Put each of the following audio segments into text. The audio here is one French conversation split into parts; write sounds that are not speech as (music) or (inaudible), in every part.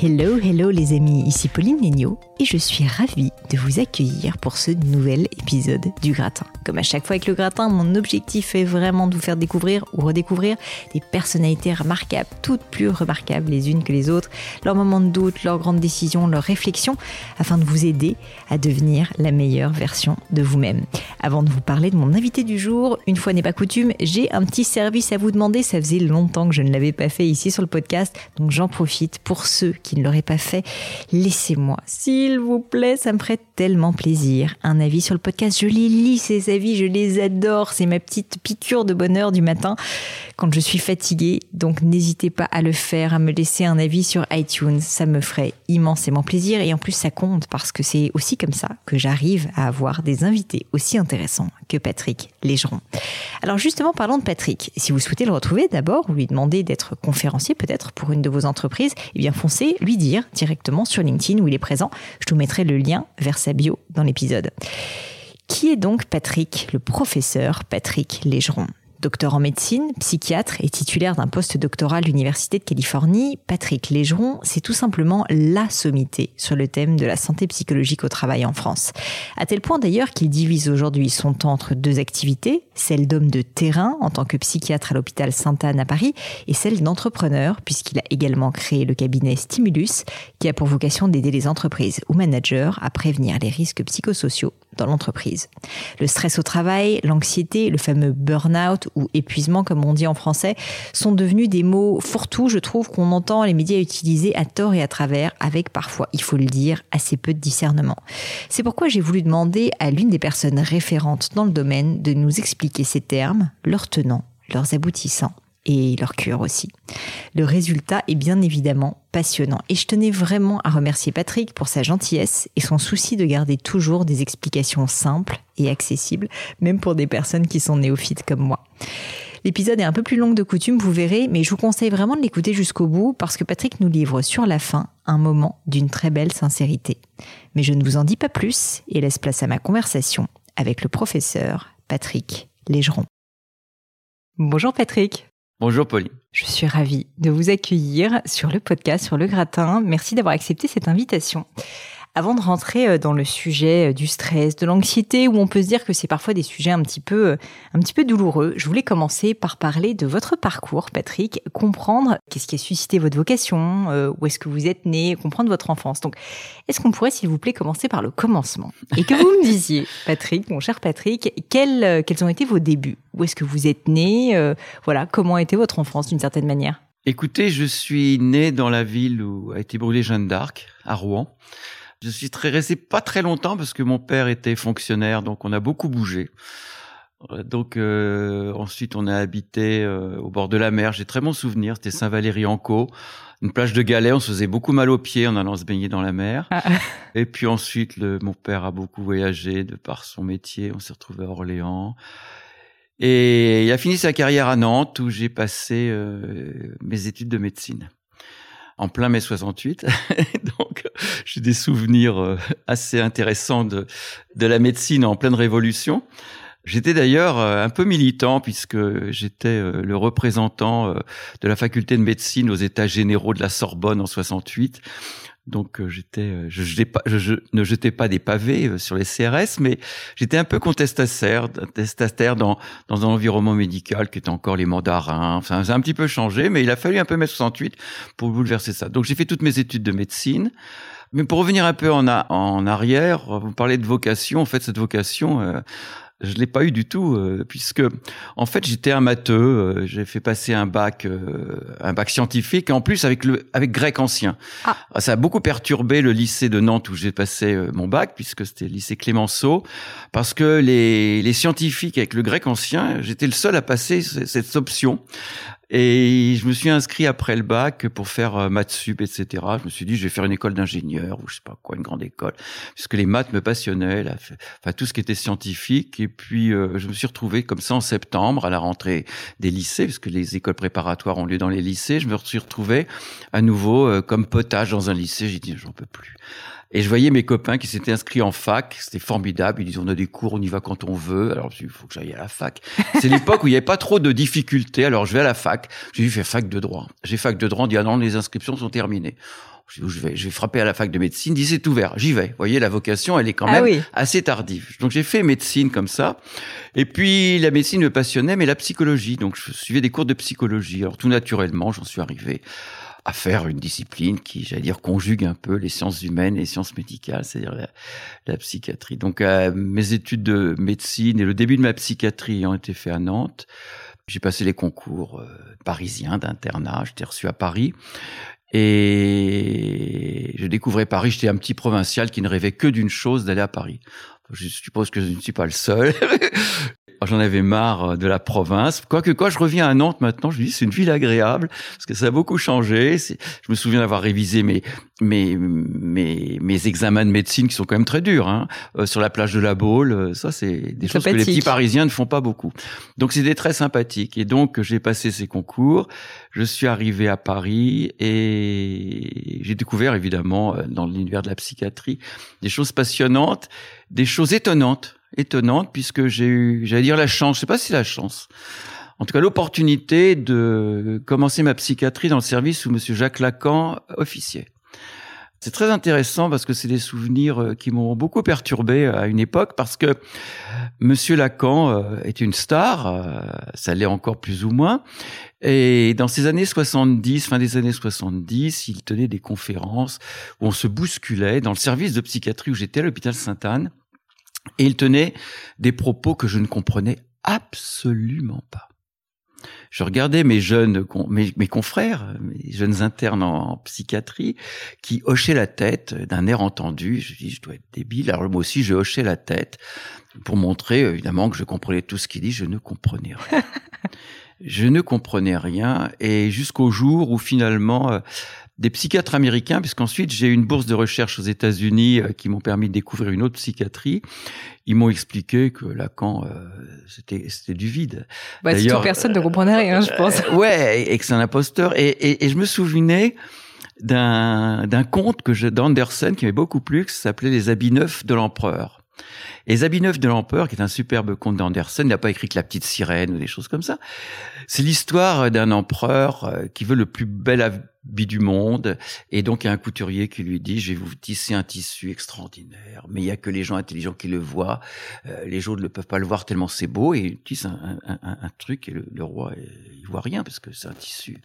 Hello, hello les amis, ici Pauline Legno et je suis ravie de vous accueillir pour ce nouvel épisode du gratin. Comme à chaque fois avec le gratin, mon objectif est vraiment de vous faire découvrir ou redécouvrir des personnalités remarquables, toutes plus remarquables les unes que les autres, leurs moments de doute, leurs grandes décisions, leurs réflexions, afin de vous aider à devenir la meilleure version de vous-même. Avant de vous parler de mon invité du jour, une fois n'est pas coutume, j'ai un petit service à vous demander, ça faisait longtemps que je ne l'avais pas fait ici sur le podcast, donc j'en profite pour ceux qui ne l'auraient pas fait, laissez-moi, s'il vous plaît, ça me ferait tellement plaisir. Un avis sur le podcast, je les lis ces avis, je les adore, c'est ma petite piqûre de bonheur du matin quand je suis fatiguée. Donc n'hésitez pas à le faire, à me laisser un avis sur iTunes, ça me ferait immensément plaisir et en plus ça compte parce que c'est aussi comme ça que j'arrive à avoir des invités aussi intéressants que Patrick Légeron. Alors justement, parlons de Patrick. Si vous souhaitez le retrouver d'abord ou lui demander d'être conférencier peut-être pour une de vos entreprises, eh bien foncez lui dire directement sur LinkedIn où il est présent. Je vous mettrai le lien vers sa bio dans l'épisode. Qui est donc Patrick, le professeur Patrick Légeron? Docteur en médecine, psychiatre et titulaire d'un poste doctoral à l'Université de Californie, Patrick Légeron, c'est tout simplement la sommité sur le thème de la santé psychologique au travail en France. À tel point d'ailleurs qu'il divise aujourd'hui son temps entre deux activités, celle d'homme de terrain en tant que psychiatre à l'hôpital Sainte-Anne à Paris et celle d'entrepreneur puisqu'il a également créé le cabinet Stimulus qui a pour vocation d'aider les entreprises ou managers à prévenir les risques psychosociaux dans l'entreprise. Le stress au travail, l'anxiété, le fameux burn-out ou épuisement comme on dit en français sont devenus des mots fourre-tout, je trouve, qu'on entend les médias utiliser à tort et à travers avec parfois, il faut le dire, assez peu de discernement. C'est pourquoi j'ai voulu demander à l'une des personnes référentes dans le domaine de nous expliquer ces termes, leurs tenants, leurs aboutissants et leur cure aussi. Le résultat est bien évidemment passionnant et je tenais vraiment à remercier Patrick pour sa gentillesse et son souci de garder toujours des explications simples et accessibles, même pour des personnes qui sont néophytes comme moi. L'épisode est un peu plus long de coutume, vous verrez, mais je vous conseille vraiment de l'écouter jusqu'au bout parce que Patrick nous livre sur la fin un moment d'une très belle sincérité. Mais je ne vous en dis pas plus et laisse place à ma conversation avec le professeur Patrick Légeron. Bonjour Patrick. Bonjour Pauline. Je suis ravie de vous accueillir sur le podcast, sur le gratin. Merci d'avoir accepté cette invitation. Avant de rentrer euh, dans le sujet euh, du stress, de l'anxiété, où on peut se dire que c'est parfois des sujets un petit peu, euh, un petit peu douloureux, je voulais commencer par parler de votre parcours, Patrick, comprendre qu'est-ce qui a suscité votre vocation, où est-ce que vous êtes né, comprendre votre enfance. Donc, est-ce qu'on pourrait, s'il vous plaît, commencer par le commencement? Et que vous me disiez, (laughs) Patrick, mon cher Patrick, quels, quels ont été vos débuts? Où est-ce que vous êtes né Voilà, comment a été votre enfance d'une certaine manière? Écoutez, je suis né dans la ville où a été brûlée Jeanne d'Arc, à Rouen. Je suis très resté pas très longtemps parce que mon père était fonctionnaire, donc on a beaucoup bougé. Euh, donc euh, ensuite on a habité euh, au bord de la mer. J'ai très bon souvenir. C'était Saint-Valery-en-Caux, une plage de galets. On se faisait beaucoup mal aux pieds en allant se baigner dans la mer. Ah. Et puis ensuite, le, mon père a beaucoup voyagé de par son métier. On s'est retrouvé à Orléans. Et il a fini sa carrière à Nantes où j'ai passé mes études de médecine en plein mai 68. (laughs) Donc, j'ai des souvenirs euh, assez intéressants de, de la médecine en pleine révolution. J'étais d'ailleurs euh, un peu militant puisque j'étais euh, le représentant de la faculté de médecine aux États généraux de la Sorbonne en 68. Donc euh, j'étais, euh, je, je, ne jetais pas des pavés euh, sur les CRS, mais j'étais un peu contestataire, contestataire dans dans un environnement médical qui était encore les mandarins. Enfin, ça a un petit peu changé, mais il a fallu un peu mai 68 pour bouleverser ça. Donc j'ai fait toutes mes études de médecine. Mais pour revenir un peu en, en arrière, vous parlez de vocation. En fait, cette vocation, je l'ai pas eu du tout euh, puisque en fait j'étais un matheux, euh, j'ai fait passer un bac euh, un bac scientifique en plus avec le avec grec ancien. Ah. ah ça a beaucoup perturbé le lycée de Nantes où j'ai passé mon bac puisque c'était le lycée Clémenceau parce que les les scientifiques avec le grec ancien, j'étais le seul à passer cette option et je me suis inscrit après le bac pour faire euh, maths sup, etc. Je me suis dit, je vais faire une école d'ingénieur ou je sais pas quoi, une grande école, puisque les maths me passionnaient, enfin tout ce qui était scientifique. Et puis euh, je me suis retrouvé comme ça en septembre à la rentrée des lycées, puisque les écoles préparatoires ont lieu dans les lycées. Je me suis retrouvé à nouveau euh, comme potage dans un lycée. J'ai dit, j'en peux plus. Et je voyais mes copains qui s'étaient inscrits en fac. C'était formidable. Ils disaient, on a des cours, on y va quand on veut. Alors, il faut que j'aille à la fac. (laughs) C'est l'époque où il n'y avait pas trop de difficultés. Alors, je vais à la fac. J'ai dû faire fac de droit. J'ai fac de droit. On dit, ah non, les inscriptions sont terminées. Je vais, je vais frapper à la fac de médecine. Dit, c'est ouvert. J'y vais. Vous voyez, la vocation, elle est quand ah même assez tardive. Donc, j'ai fait médecine comme ça. Et puis, la médecine me passionnait, mais la psychologie. Donc, je suivais des cours de psychologie. Alors, tout naturellement, j'en suis arrivé à faire une discipline qui, j'allais dire, conjugue un peu les sciences humaines et les sciences médicales, c'est-à-dire la, psychiatrie. Donc, euh, mes études de médecine et le début de ma psychiatrie ont été faits à Nantes. J'ai passé les concours euh, parisiens d'internat, j'étais reçu à Paris. Et je découvrais Paris, j'étais un petit provincial qui ne rêvait que d'une chose, d'aller à Paris. Je suppose que je ne suis pas le seul. (laughs) j'en avais marre euh, de la province. Quoique quand je reviens à Nantes maintenant, je me dis c'est une ville agréable parce que ça a beaucoup changé. Je me souviens d'avoir révisé mes, mes, mes, mes examens de médecine qui sont quand même très durs. Hein, euh, sur la plage de la Baule, euh, ça c'est des choses que les petits Parisiens ne font pas beaucoup. Donc c'était très sympathique. Et donc j'ai passé ces concours. Je suis arrivé à Paris et j'ai découvert évidemment dans l'univers de la psychiatrie des choses passionnantes, des choses étonnantes étonnante puisque j'ai eu, j'allais dire la chance, je sais pas si la chance, en tout cas l'opportunité de commencer ma psychiatrie dans le service où Monsieur Jacques Lacan officiait. C'est très intéressant parce que c'est des souvenirs euh, qui m'ont beaucoup perturbé à une époque parce que Monsieur Lacan euh, est une star, euh, ça l'est encore plus ou moins. Et dans ces années 70, fin des années 70, il tenait des conférences où on se bousculait dans le service de psychiatrie où j'étais à l'hôpital Sainte-Anne. Et il tenait des propos que je ne comprenais absolument pas. Je regardais mes jeunes, mes, confrères, mes jeunes internes en, psychiatrie, qui hochaient la tête d'un air entendu. Je dis, je dois être débile. Alors moi aussi, je hochais la tête pour montrer évidemment que je comprenais tout ce qu'il dit. Je ne comprenais rien. (laughs) je ne comprenais rien. Et jusqu'au jour où finalement, euh, des psychiatres américains, puisqu'ensuite j'ai eu une bourse de recherche aux États-Unis euh, qui m'ont permis de découvrir une autre psychiatrie. Ils m'ont expliqué que Lacan, euh, c'était c'était du vide. Bah, D'ailleurs, personne ne comprenait rien, je pense. Euh, ouais, et, que c'est un imposteur. Et, et, et, je me souvenais d'un d'un conte que d'Anderson qui m'avait beaucoup plu, qui s'appelait Les habits neufs de l'empereur. Et Zabinov de l'Empereur, qui est un superbe conte d'Anderson, n'a pas écrit que La Petite Sirène ou des choses comme ça. C'est l'histoire d'un empereur euh, qui veut le plus bel habit du monde. Et donc, il y a un couturier qui lui dit, je vais vous tisser un tissu extraordinaire. Mais il y a que les gens intelligents qui le voient. Euh, les autres ne peuvent pas le voir tellement c'est beau. Et il tisse un, truc et le, roi, il voit rien parce que c'est un tissu.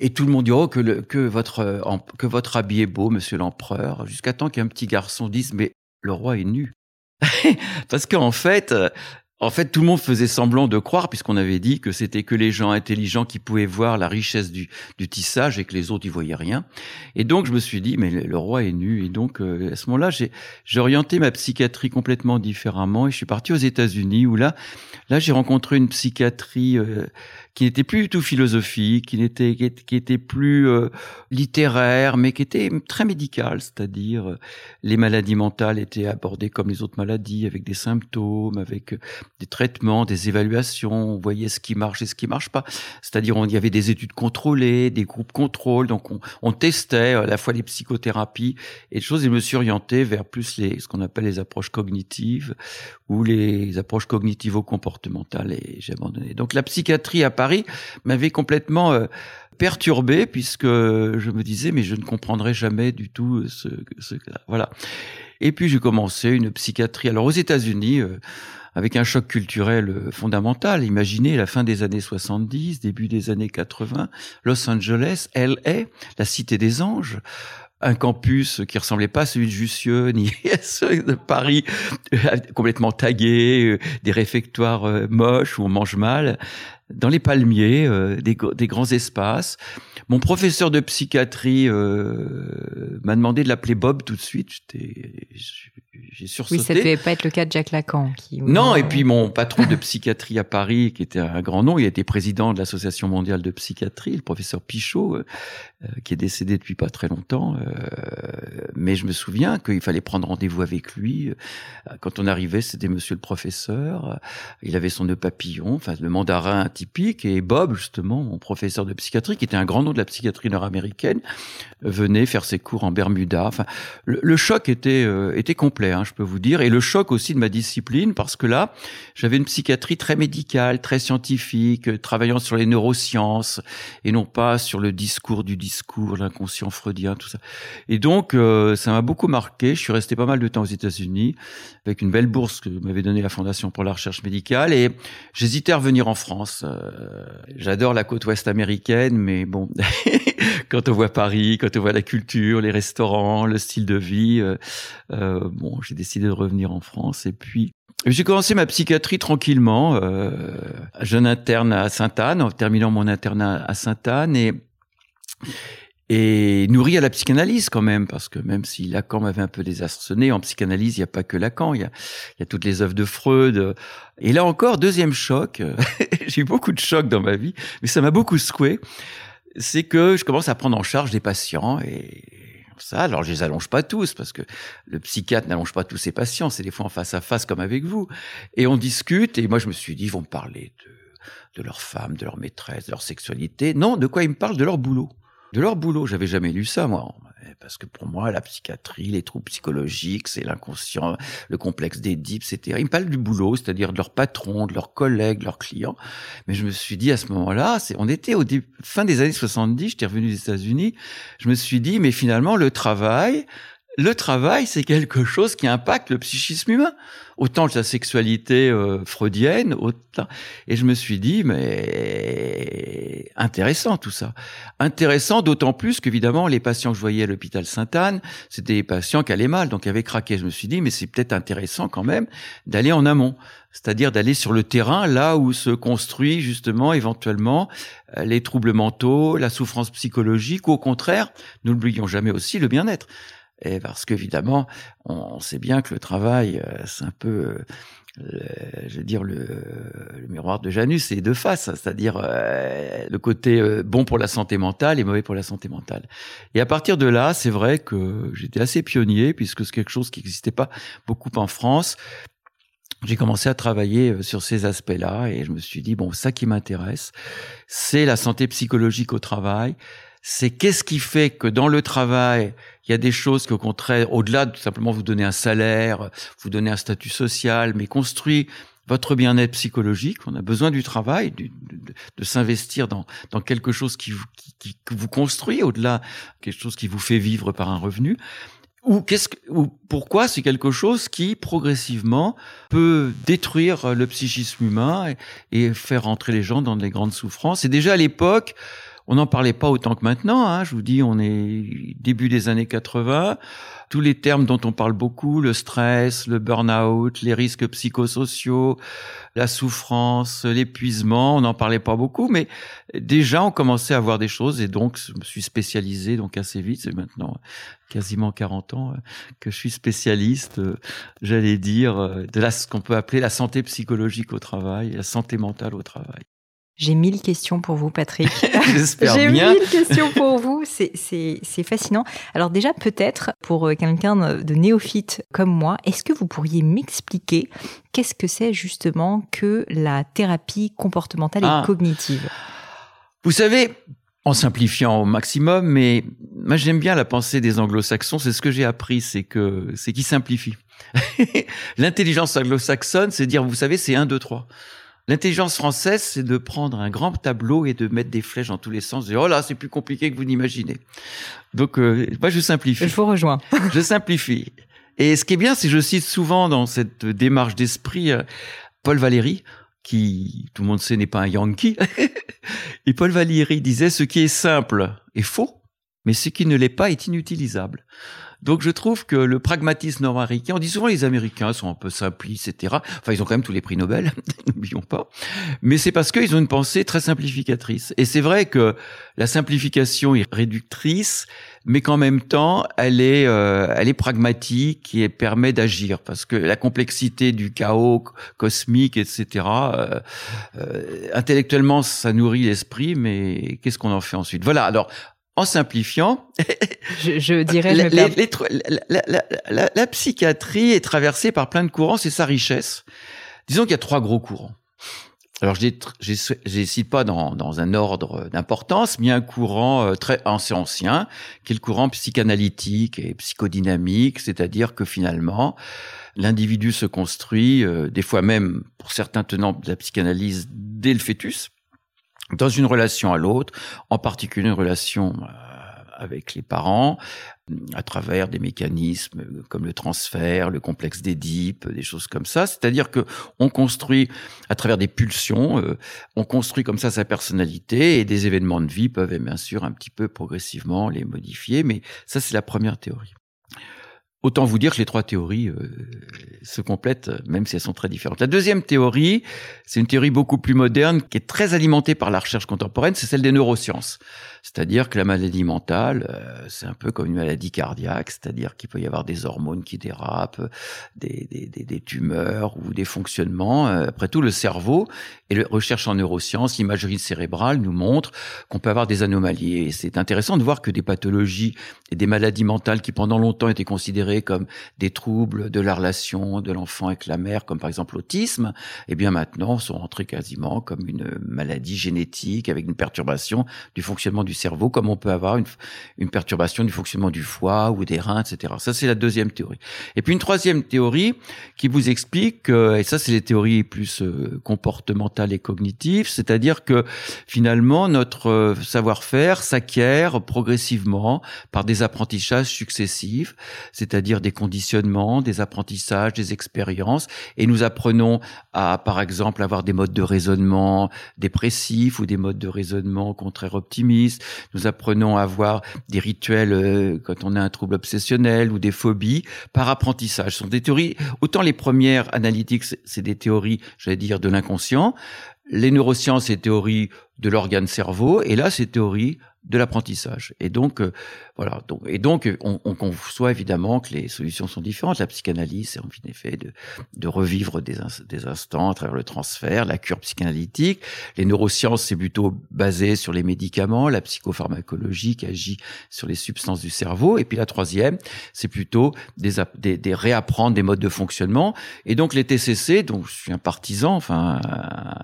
Et tout le monde dit, oh, que, que votre, que votre habit est beau, monsieur l'empereur. Jusqu'à temps qu'un petit garçon dise, mais le roi est nu. (laughs) Parce qu'en fait, euh, en fait, tout le monde faisait semblant de croire, puisqu'on avait dit que c'était que les gens intelligents qui pouvaient voir la richesse du, du tissage et que les autres y voyaient rien. Et donc, je me suis dit, mais le roi est nu. Et donc, euh, à ce moment-là, j'ai, j'ai orienté ma psychiatrie complètement différemment et je suis parti aux États-Unis où là, là, j'ai rencontré une psychiatrie euh, qui n'était plus du tout philosophique, qui n'était qui était plus euh, littéraire, mais qui était très médical, c'est-à-dire euh, les maladies mentales étaient abordées comme les autres maladies, avec des symptômes, avec euh, des traitements, des évaluations, on voyait ce qui marche et ce qui marche pas. C'est-à-dire il y avait des études contrôlées, des groupes contrôles, donc on, on testait à la fois les psychothérapies et des choses. Et je me suis orienté vers plus les ce qu'on appelle les approches cognitives ou les approches cognitivo-comportementales et j'ai abandonné. Donc la psychiatrie à Paris m'avait complètement euh, perturbé puisque je me disais mais je ne comprendrai jamais du tout ce, ce voilà. Et puis j'ai commencé une psychiatrie. Alors aux États-Unis, euh, avec un choc culturel euh, fondamental. Imaginez la fin des années 70, début des années 80, Los Angeles, LA, la cité des anges, un campus qui ressemblait pas à celui de Jussieu (laughs) ni à celui de Paris, euh, complètement tagué, des réfectoires moches où on mange mal, dans les palmiers, des, des, grands espaces. Mon professeur de psychiatrie euh, m'a demandé de l'appeler Bob tout de suite. J'ai sursauté. Oui, ça devait pas être le cas de Jacques Lacan. Qui... Non, et puis mon patron de psychiatrie à Paris, qui était un grand nom, il été président de l'Association mondiale de psychiatrie, le professeur Pichot, euh, euh, qui est décédé depuis pas très longtemps. mais je me souviens qu'il fallait prendre rendez-vous avec lui. Quand on arrivait, c'était Monsieur le professeur. Il avait son nœud papillon, enfin le mandarin et Bob, justement, mon professeur de psychiatrie, qui était un grand nom de la psychiatrie nord-américaine, venait faire ses cours en Bermuda. Enfin, le, choc était euh, était complet, hein, je peux vous dire, et le choc aussi de ma discipline, parce que là, j'avais une psychiatrie très médicale, très scientifique, euh, travaillant sur les neurosciences et non pas sur le discours du discours, l'inconscient freudien, tout ça. Et donc, euh, ça m'a beaucoup marqué. Je suis resté pas mal de temps aux États-Unis avec une belle bourse que m'avait donnée la Fondation pour la recherche médicale, et j'hésitais à revenir en France. J'adore la côte ouest américaine, mais bon, (laughs) quand on voit Paris, quand on voit la culture, les restaurants, le style de vie, euh, euh, bon, j'ai décidé de revenir en France. Et puis, j'ai commencé ma psychiatrie tranquillement, euh, jeune interne à Sainte-Anne, en terminant mon internat à Sainte-Anne, et et nourri à la psychanalyse quand même, parce que même si Lacan m'avait un peu désarçonné, en psychanalyse, il n'y a pas que Lacan, il y a, y a toutes les œuvres de Freud. Et là encore, deuxième choc, (laughs) j'ai eu beaucoup de chocs dans ma vie, mais ça m'a beaucoup secoué c'est que je commence à prendre en charge des patients et ça, alors je les allonge pas tous parce que le psychiatre n'allonge pas tous ses patients, c'est des fois en face à face comme avec vous. Et on discute et moi je me suis dit, ils vont me parler de, de leur femme, de leur maîtresse, de leur sexualité. Non, de quoi ils me parlent? De leur boulot. De leur boulot. J'avais jamais lu ça, moi parce que pour moi, la psychiatrie, les troubles psychologiques, c'est l'inconscient, le complexe d'Édipe, etc. Ils me parlent du boulot, c'est-à-dire de leurs patrons, de leurs collègues, de leurs clients. Mais je me suis dit à ce moment-là, on était au fin des années 70, j'étais revenu des États-Unis, je me suis dit, mais finalement, le travail, le travail, c'est quelque chose qui impacte le psychisme humain, autant que la sexualité euh, freudienne, autant. Et je me suis dit, mais intéressant tout ça. Intéressant, d'autant plus qu'évidemment, les patients que je voyais à l'hôpital Sainte-Anne, c'était des patients qui allaient mal, donc qui avaient craqué. Je me suis dit, mais c'est peut-être intéressant quand même d'aller en amont, c'est-à-dire d'aller sur le terrain, là où se construit justement éventuellement euh, les troubles mentaux, la souffrance psychologique, ou au contraire, n'oublions jamais aussi le bien-être. Et parce qu'évidemment, on, sait bien que le travail, euh, c'est un peu, euh, je veux dire, le, miroir de Janus, c'est deux faces, c'est-à-dire euh, le côté bon pour la santé mentale et mauvais pour la santé mentale. Et à partir de là, c'est vrai que j'étais assez pionnier, puisque c'est quelque chose qui n'existait pas beaucoup en France. J'ai commencé à travailler sur ces aspects-là et je me suis dit, bon, ça qui m'intéresse, c'est la santé psychologique au travail, c'est qu'est-ce qui fait que dans le travail, il y a des choses qui, au contraire, au-delà de simplement vous donner un salaire, vous donner un statut social, mais construit votre bien-être psychologique. On a besoin du travail, de, s'investir dans, dans quelque chose qui vous, qui, vous construit, au-delà quelque chose qui vous fait vivre par un revenu. Ou qu'est-ce que, ou pourquoi c'est quelque chose qui progressivement peut détruire le psychisme humain et, et faire entrer les gens dans des grandes souffrances? Et déjà à l'époque, on n'en parlait pas autant que maintenant. Hein. Je vous dis, on est début des années 80. Tous les termes dont on parle beaucoup, le stress, le burn-out, les risques psychosociaux, la souffrance, l'épuisement, on n'en parlait pas beaucoup, mais déjà on commençait à voir des choses et donc je me suis spécialisé donc assez vite. C'est maintenant quasiment 40 ans euh, que je suis spécialiste, euh, j'allais dire, euh, de la, ce qu'on peut appeler la santé psychologique au travail, la santé mentale au travail. J'ai mille questions pour vous, Patrick. (laughs) J'espère J'ai mille questions pour vous. C'est fascinant. Alors déjà, peut-être pour euh, quelqu'un de néophyte comme moi, est-ce que vous pourriez m'expliquer qu'est-ce que c'est justement que la thérapie comportementale et ah. cognitive? Vous savez, en simplifiant au maximum, mais moi j'aime bien la pensée des anglo-saxons, c'est ce que j'ai appris, c'est que c'est qu'ils simplifient. (laughs) L'intelligence anglo-saxonne, c'est dire, vous savez, c'est 1, 2, 3. L'intelligence française, c'est de prendre un grand tableau et de mettre des flèches dans tous les sens. Et oh là, c'est plus compliqué que vous n'imaginez. Donc, euh, moi, je simplifie. Je vous rejoins. je simplifie. Et ce qui est bien, c'est que je cite souvent dans cette démarche d'esprit euh, Paul Valéry, qui, tout le monde sait, n'est pas un Yankee. (laughs) et Paul Valéry disait, ce qui est simple est faux, mais ce qui ne l'est pas est inutilisable. Donc je trouve que le pragmatisme nord-américain, on dit souvent les Américains sont un peu simplistes, etc. Enfin, ils ont quand même tous les prix Nobel, (laughs) n'oublions pas. Mais c'est parce qu'ils ont une pensée très simplificatrice. Et c'est vrai que la simplification est réductrice, mais qu'en même temps, elle est, euh, elle est pragmatique et permet d'agir. Parce que la complexité du chaos cosmique, etc., euh, euh, intellectuellement, ça nourrit l'esprit, mais qu'est-ce qu'on en fait ensuite? Voilà, alors en simplifiant, je, dirais la, psychiatrie est traversée par plein de courants, c'est sa richesse. Disons qu'il y a trois gros courants. Alors, je ne cite pas dans, dans un ordre d'importance, mais il y a un courant euh, très ancien, ancien, qui est le courant psychanalytique et psychodynamique, c'est-à-dire que finalement, l'individu se construit, euh, des fois même, pour certains tenants de la psychanalyse, dès le fœtus, dans une relation à l'autre, en particulier une relation euh, avec les parents, à travers des mécanismes comme le transfert, le complexe d'Édipe, des choses comme ça. C'est-à-dire que on construit à travers des pulsions, euh, on construit comme ça sa personnalité et des événements de vie peuvent bien sûr un petit peu progressivement les modifier. Mais ça, c'est la première théorie. Autant vous dire que les trois théories euh, se complètent, même si elles sont très différentes. La deuxième théorie, c'est une théorie beaucoup plus moderne, qui est très alimentée par la recherche contemporaine, c'est celle des neurosciences. C'est-à-dire que la maladie mentale, euh, c'est un peu comme une maladie cardiaque, c'est-à-dire qu'il peut y avoir des hormones qui dérapent, des, des, des, tumeurs ou des fonctionnements. Euh, après tout, le cerveau et la recherche en neurosciences, l'imagerie cérébrale nous montre qu'on peut avoir des anomalies. C'est intéressant de voir que des pathologies et des maladies mentales qui pendant longtemps étaient considérées comme des troubles de la relation de l'enfant avec la mère, comme par exemple l'autisme, eh bien maintenant sont entrées quasiment comme une maladie génétique avec une perturbation du fonctionnement du cerveau, comme on peut avoir une, une perturbation du fonctionnement du foie ou des reins, etc. Ça, c'est la deuxième théorie. Et puis une troisième théorie qui vous explique, et ça, c'est les théories plus euh, comportementales et cognitives, c'est-à-dire que finalement, notre euh, savoir-faire s'acquiert progressivement par des apprentissages successifs, c'est-à-dire des conditionnements, des apprentissages, des expériences, et nous apprenons à, par exemple, avoir des modes de raisonnement dépressifs ou des modes de raisonnement contraire optimistes, nous apprenons à avoir des rituels euh, quand on a un trouble obsessionnel ou des phobies par apprentissage. Ce sont des théories, autant les premières analytiques, c'est des théories, j'allais dire, de l'inconscient. Les neurosciences, c'est théories de l'organe cerveau, et là, c'est théories de l'apprentissage. Et donc, euh, voilà. Donc, et donc, on, on, conçoit évidemment que les solutions sont différentes. La psychanalyse, c'est en effet de, de revivre des, des instants à travers le transfert, la cure psychanalytique. Les neurosciences, c'est plutôt basé sur les médicaments. La psychopharmacologie qui agit sur les substances du cerveau. Et puis la troisième, c'est plutôt des, des, des, réapprendre des modes de fonctionnement. Et donc les TCC, donc je suis un partisan. Enfin,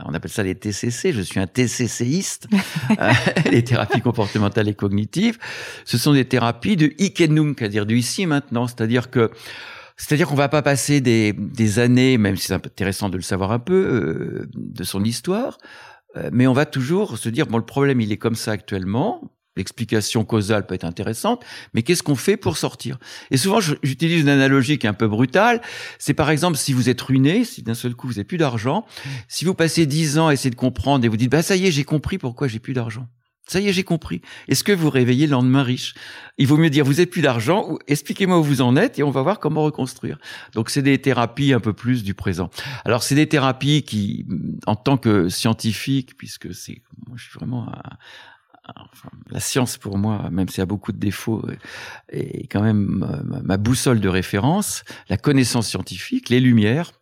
on appelle ça les TCC. Je suis un TCCiste. (laughs) Euh, les thérapies comportementales mentale et cognitive, ce sont des thérapies de ikenung, c'est-à-dire du ici maintenant, c'est-à-dire que c'est-à-dire qu'on va pas passer des, des années, même si c'est intéressant de le savoir un peu, euh, de son histoire, euh, mais on va toujours se dire, bon, le problème, il est comme ça actuellement, L'explication causale peut être intéressante, mais qu'est-ce qu'on fait pour sortir? Et souvent, j'utilise une analogie qui est un peu brutale. C'est par exemple, si vous êtes ruiné, si d'un seul coup vous n'avez plus d'argent, si vous passez dix ans à essayer de comprendre et vous dites, bah ça y est, j'ai compris pourquoi j'ai plus d'argent. Ça y est, j'ai compris. Est-ce que vous réveillez le lendemain riche? Il vaut mieux dire vous n'avez plus d'argent expliquez-moi où vous en êtes et on va voir comment reconstruire. Donc c'est des thérapies un peu plus du présent. Alors c'est des thérapies qui, en tant que scientifique, puisque c'est, moi je suis vraiment la science pour moi, même s'il y a beaucoup de défauts, est quand même ma boussole de référence. La connaissance scientifique, les lumières,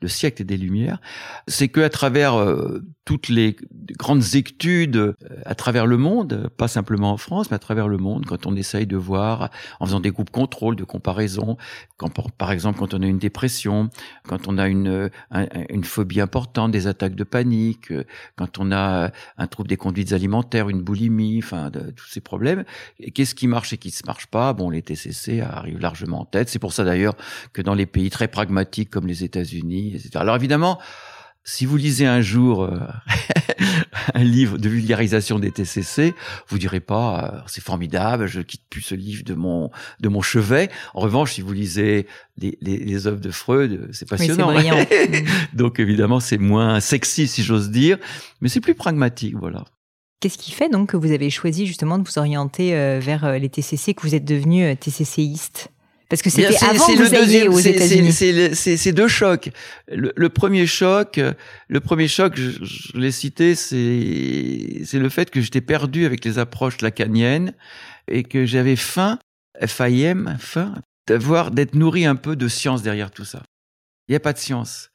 le siècle des Lumières, c'est que à travers euh, toutes les grandes études euh, à travers le monde, pas simplement en France, mais à travers le monde, quand on essaye de voir, en faisant des groupes contrôle, de comparaison, quand, par exemple quand on a une dépression, quand on a une, une phobie importante, des attaques de panique, quand on a un trouble des conduites alimentaires, une boulimie, enfin tous ces problèmes, qu'est-ce qui marche et qui ne marche pas? Bon, les TCC arrivent largement en tête. C'est pour ça d'ailleurs que dans les pays très pragmatiques comme les États-Unis, etc. Alors évidemment, si vous lisez un jour euh, (laughs) un livre de vulgarisation des TCC, vous direz pas euh, c'est formidable, je quitte plus ce livre de mon de mon chevet. En revanche, si vous lisez les, les, les œuvres de Freud, c'est passionnant. Oui, (laughs) donc évidemment, c'est moins sexy si j'ose dire, mais c'est plus pragmatique, voilà. Qu'est-ce qui fait donc que vous avez choisi justement de vous orienter euh, vers les TCC, que vous êtes devenu TCCiste parce que c'était avant que vous alliez aux États-Unis. C'est deux chocs. Le, premier choc, le premier choc, je, je l'ai cité, c'est c'est le fait que j'étais perdu avec les approches lacaniennes et que j'avais faim, FIM, faim, d'avoir d'être nourri un peu de science derrière tout ça. Il n'y a pas de science.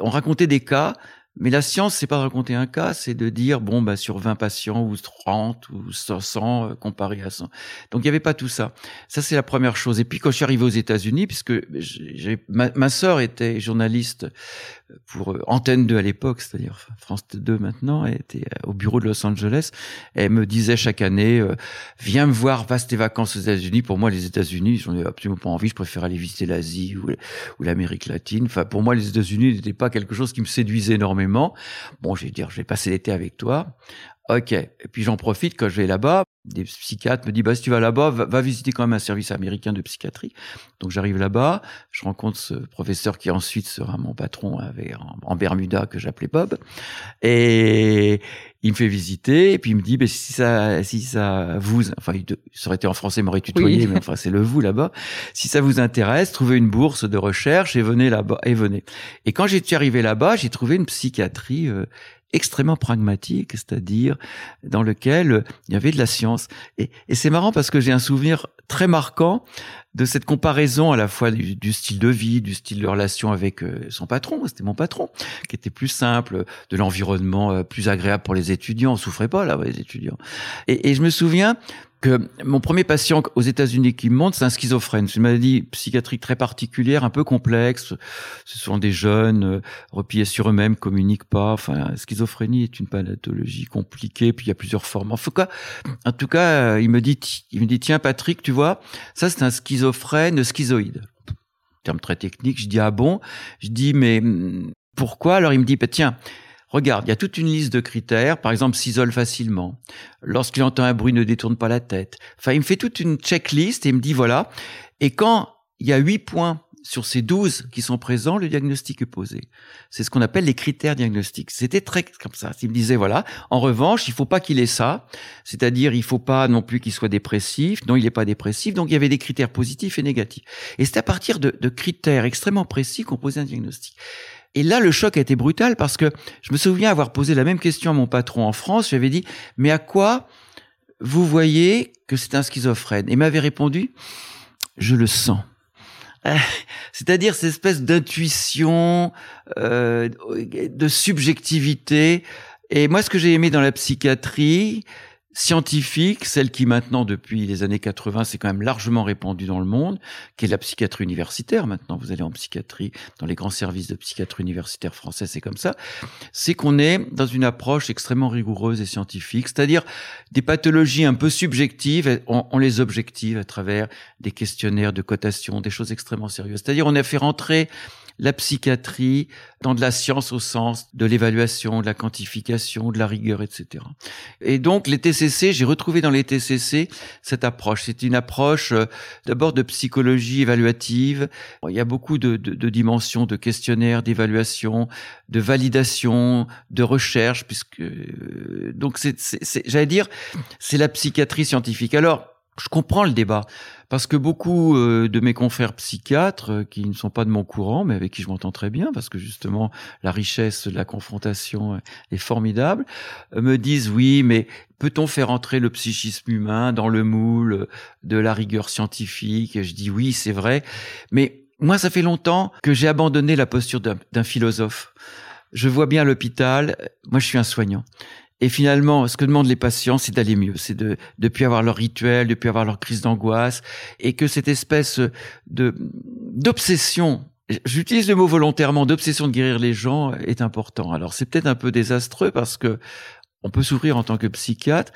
on racontait des cas, mais la science, c'est pas de raconter un cas, c'est de dire, bon, bah, sur 20 patients, ou 30, ou 100, euh, comparé à 100. Donc, il n'y avait pas tout ça. Ça, c'est la première chose. Et puis, quand je suis arrivé aux États-Unis, puisque ma, ma sœur était journaliste pour euh, Antenne 2 à l'époque, c'est-à-dire France 2 maintenant, elle était euh, au bureau de Los Angeles. Elle me disait chaque année, viens me voir, passe tes vacances aux États-Unis. Pour moi, les États-Unis, j'en ai absolument pas envie. Je préfère aller visiter l'Asie ou, ou l'Amérique latine. Enfin, pour moi, les États-Unis n'étaient pas quelque chose qui me séduisait énormément Bon, je vais dire, je vais passer l'été avec toi. Ok. Et puis j'en profite quand je vais là-bas. Des psychiatres me disent, bah, si tu vas là-bas, va, visiter quand même un service américain de psychiatrie. Donc j'arrive là-bas, je rencontre ce professeur qui ensuite sera mon patron avec, en, Bermuda que j'appelais Bob. Et il me fait visiter et puis il me dit, bah, si ça, si ça vous, enfin, ça aurait été en français, m'aurait tutoyé, mais enfin, c'est le vous là-bas. Si ça vous intéresse, trouvez une bourse de recherche et venez là-bas, et venez. Et quand j'étais arrivé là-bas, j'ai trouvé une psychiatrie euh, extrêmement pragmatique, c'est-à-dire dans lequel il y avait de la science. Et, c'est marrant parce que j'ai un souvenir très marquant de cette comparaison à la fois du, style de vie, du style de relation avec euh, son patron, c'était mon patron, qui était plus simple, de l'environnement euh, plus agréable pour les étudiants, on souffrait pas là, les étudiants. Et, je me souviens que mon premier patient aux États-Unis qui me montre, c'est un schizophrène. C'est une maladie psychiatrique très particulière, un peu complexe. Ce sont des jeunes euh, repliés sur eux-mêmes, communiquent pas. Enfin, la schizophrénie est une pathologie compliquée, puis il y a plusieurs formes. En tout cas, en tout cas, il me dit, il me dit, tiens, Patrick, tu vois, ça c'est un schizophrène schizoïde. Terme très technique. Je dis ah bon? Je dis mais hmm, pourquoi? Alors il me dit, bah, tiens Regarde, il y a toute une liste de critères. Par exemple, s'isole facilement. Lorsqu'il entend un bruit, ne détourne pas la tête. Enfin, il me fait toute une checklist et il me dit voilà. Et quand il y a huit points sur ces douze qui sont présents, le diagnostic est posé. C'est ce qu'on appelle les critères diagnostiques. C'était très comme ça. Il me disait voilà. En revanche, il faut pas qu'il ait ça. C'est-à-dire, il faut pas non plus qu'il soit dépressif. Non, il n'est pas dépressif. Donc, il y avait des critères positifs et négatifs. Et c'est à partir de, de critères extrêmement précis qu'on posait un diagnostic. Et là, le choc a été brutal parce que je me souviens avoir posé la même question à mon patron en France. J'avais dit, mais à quoi vous voyez que c'est un schizophrène? Et m'avait répondu, je le sens. (laughs) C'est-à-dire cette espèce d'intuition, euh, de subjectivité. Et moi, ce que j'ai aimé dans la psychiatrie, scientifique, celle qui maintenant, depuis les années 80, c'est quand même largement répandue dans le monde, qui est la psychiatrie universitaire. Maintenant, vous allez en psychiatrie, dans les grands services de psychiatrie universitaire français, c'est comme ça. C'est qu'on est dans une approche extrêmement rigoureuse et scientifique, c'est-à-dire des pathologies un peu subjectives, on, on, les objective à travers des questionnaires de cotation, des choses extrêmement sérieuses. C'est-à-dire on a fait rentrer la psychiatrie dans de la science au sens de l'évaluation, de la quantification, de la rigueur, etc. Et donc les TCC, j'ai retrouvé dans les TCC cette approche. C'est une approche euh, d'abord de psychologie évaluative. Il y a beaucoup de, dimensions de questionnaires, d'évaluation, de validation, de recherche, puisque euh, donc c'est, j'allais dire, c'est la psychiatrie scientifique. Alors je comprends le débat parce que beaucoup euh, de mes confrères psychiatres euh, qui ne sont pas de mon courant mais avec qui je m'entends très bien parce que justement la richesse de la confrontation est formidable euh, me disent oui mais peut-on faire entrer le psychisme humain dans le moule de la rigueur scientifique? Et je dis oui c'est vrai mais moi ça fait longtemps que j'ai abandonné la posture d'un philosophe. Je vois bien l'hôpital moi je suis un soignant et finalement, ce que demandent les patients, c'est d'aller mieux, c'est de de plus avoir leur rituel, de plus avoir leur crise d'angoisse, et que cette espèce de d'obsession J'utilise le mot volontairement d'obsession de guérir les gens est important. Alors c'est peut-être un peu désastreux parce que on peut souffrir en tant que psychiatre,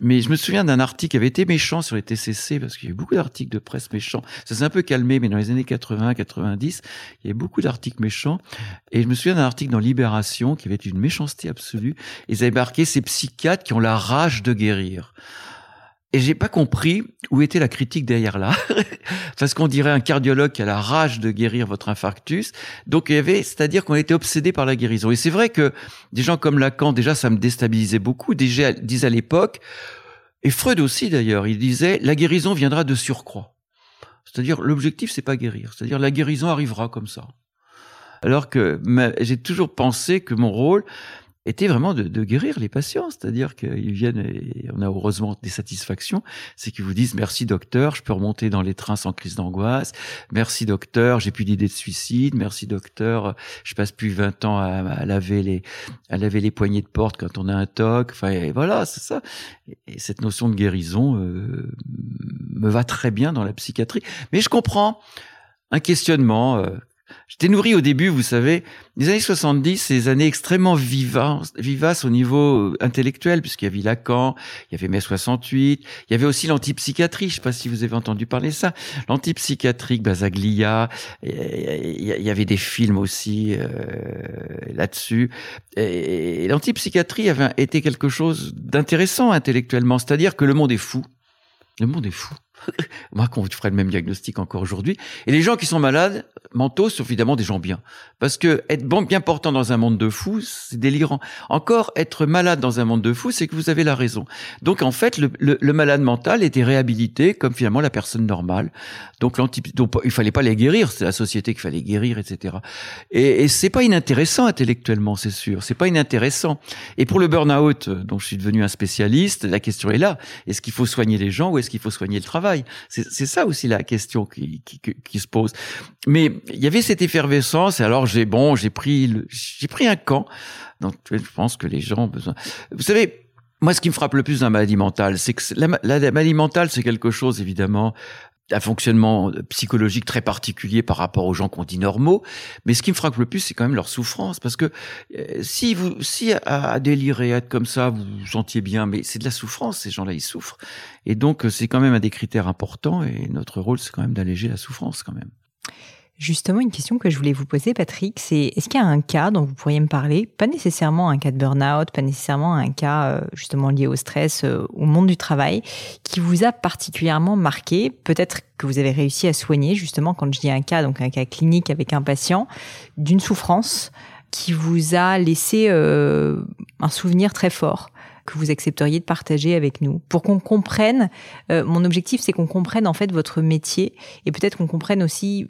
mais je me souviens d'un article qui avait été méchant sur les TCC, parce qu'il y a eu beaucoup d'articles de presse méchants. Ça s'est un peu calmé, mais dans les années 80, 90, il y avait beaucoup d'articles méchants. Et je me souviens d'un article dans Libération qui avait une méchanceté absolue. Ils avaient marqué ces psychiatres qui ont la rage de guérir. Et j'ai pas compris où était la critique derrière là. (laughs) Parce qu'on dirait un cardiologue qui a la rage de guérir votre infarctus. Donc il y avait, c'est-à-dire qu'on était obsédé par la guérison. Et c'est vrai que des gens comme Lacan, déjà, ça me déstabilisait beaucoup. Déjà, disaient à l'époque, et Freud aussi d'ailleurs, il disait, la guérison viendra de surcroît. C'est-à-dire, l'objectif, c'est pas guérir. C'est-à-dire, la guérison arrivera comme ça. Alors que j'ai toujours pensé que mon rôle, était vraiment de, de guérir les patients, c'est-à-dire qu'ils viennent et on a heureusement des satisfactions, c'est qu'ils vous disent merci docteur, je peux remonter dans les trains sans crise d'angoisse, merci docteur, j'ai plus d'idées de suicide, merci docteur, je passe plus 20 ans à, laver les à laver les poignées de porte quand on a un toc, enfin voilà, c'est ça. Et cette notion de guérison euh, me va très bien dans la psychiatrie, mais je comprends un questionnement. Euh, J'étais nourri au début, vous savez, les années 70, ces années extrêmement vivaces, vivaces au niveau euh, intellectuel, puisqu'il y avait Lacan, il y avait mai 68, il y avait aussi l'antipsychiatrie, je ne sais pas si vous avez entendu parler de ça, l'antipsychiatrie, Basaglia, il y avait des films aussi euh, là-dessus. Et l'antipsychiatrie avait été quelque chose d'intéressant intellectuellement, c'est-à-dire que le monde est fou. Le monde est fou. (laughs) Moi, qu'on ferait le même diagnostic encore aujourd'hui. Et les gens qui sont malades mentaux sont évidemment des gens bien. Parce que être bien portant dans un monde de fous, c'est délirant. Encore, être malade dans un monde de fous, c'est que vous avez la raison. Donc, en fait, le, malade mental était réhabilité comme finalement la personne normale. Donc, donc il fallait pas les guérir. C'est la société qu'il fallait guérir, etc. Et, et c'est pas inintéressant intellectuellement, c'est sûr. C'est pas inintéressant. Et pour le burn-out, dont je suis devenu un spécialiste, la question est là. Est-ce qu'il faut soigner les gens ou est-ce qu'il faut soigner le travail? C'est ça aussi la question qui, se pose. Mais il y avait cette effervescence. Et alors j'ai bon, j'ai pris j'ai pris un camp. Donc je pense que les gens ont besoin. Vous savez. Moi, ce qui me frappe le plus dans la maladie mentale, c'est que la maladie mentale, c'est quelque chose, évidemment, un fonctionnement psychologique très particulier par rapport aux gens qu'on dit normaux. Mais ce qui me frappe le plus, c'est quand même leur souffrance, parce que euh, si vous, si à, à, délirer, être comme ça, vous vous sentiez bien, mais c'est de la souffrance. Ces gens-là, ils souffrent, et donc c'est quand même un des critères importants. Et notre rôle, c'est quand même d'alléger la souffrance, quand même. Justement, une question que je voulais vous poser, Patrick, c'est est-ce qu'il y a un cas dont vous pourriez me parler? Pas nécessairement un cas de burn-out, pas nécessairement un cas euh, justement lié au stress, euh, au monde du travail, qui vous a particulièrement marqué, peut-être que vous avez réussi à soigner, justement, quand je dis un cas, donc un cas clinique avec un patient, d'une souffrance qui vous a laissé euh, un souvenir très fort que vous accepteriez de partager avec nous pour qu'on comprenne. mon objectif, c'est qu'on comprenne en fait votre métier et peut-être qu'on comprenne aussi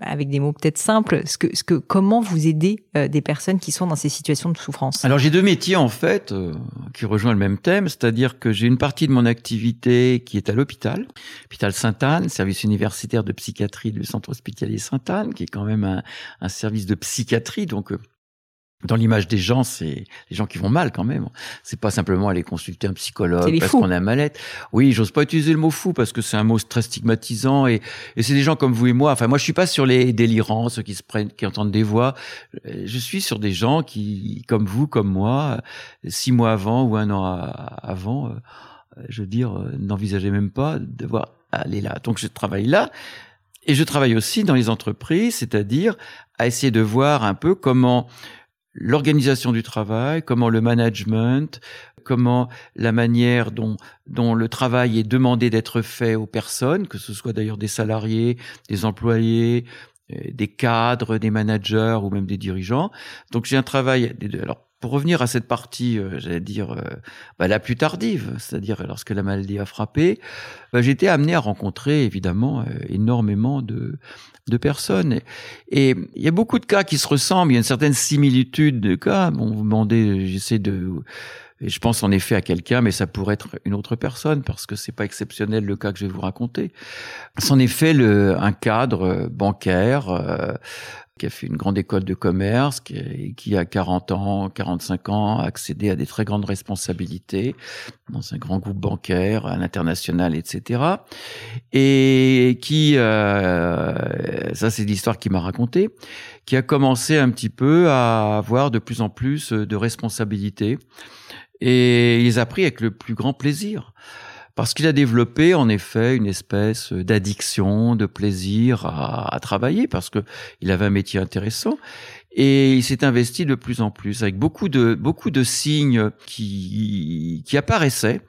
avec des mots peut-être simples, que, comment vous aidez euh, des personnes qui sont dans ces situations de souffrance? Alors j'ai deux métiers en fait euh, qui rejoignent le même thème, c'est-à-dire que j'ai une partie de mon activité qui est à l'hôpital, hôpital Sainte-Anne, service universitaire de psychiatrie du centre hospitalier Sainte-Anne, qui est quand même un, un service de psychiatrie, donc euh, dans l'image des gens, c'est les gens qui vont mal quand même. C'est pas simplement aller consulter un psychologue parce qu'on a mal Oui, j'ose pas utiliser le mot fou parce que c'est un mot très stigmatisant et, et c'est des gens comme vous et moi. Enfin, moi, je suis pas sur les délirants, ceux qui se prennent, qui entendent des voix. Je suis sur des gens qui, comme vous, comme moi, six mois avant ou un an avant, euh, je veux dire, euh, n'envisageaient même pas de devoir aller là. Donc, je travaille là. Et je travaille aussi dans les entreprises, c'est-à-dire à essayer de voir un peu comment l'organisation du travail, comment le management, comment la manière dont, dont le travail est demandé d'être fait aux personnes, que ce soit d'ailleurs des salariés, des employés, euh, des cadres, des managers ou même des dirigeants. Donc j'ai un travail. Alors pour revenir à cette partie, euh, j'allais dire euh, bah, la plus tardive, c'est-à-dire lorsque la maladie a frappé, bah, été amené à rencontrer évidemment énormément de de personnes. Et il y a beaucoup de cas qui se ressemblent, il y a une certaine similitude de cas. Bon, vous demandez, j'essaie de... Et je pense en effet à quelqu'un, mais ça pourrait être une autre personne parce que c'est pas exceptionnel le cas que je vais vous raconter. C'est en effet le, un cadre bancaire euh, qui a fait une grande école de commerce, qui, qui a 40 ans, 45 ans, a accédé à des très grandes responsabilités dans un grand groupe bancaire, à l'international, etc. Et qui, euh, ça c'est l'histoire qu'il m'a raconté, qui a commencé un petit peu à avoir de plus en plus de responsabilités. Et il les a pris avec le plus grand plaisir parce qu'il a développé en effet une espèce d'addiction, de plaisir à, à travailler, parce que il avait un métier intéressant. Et il s'est investi de plus en plus avec beaucoup de beaucoup de signes qui qui apparaissaient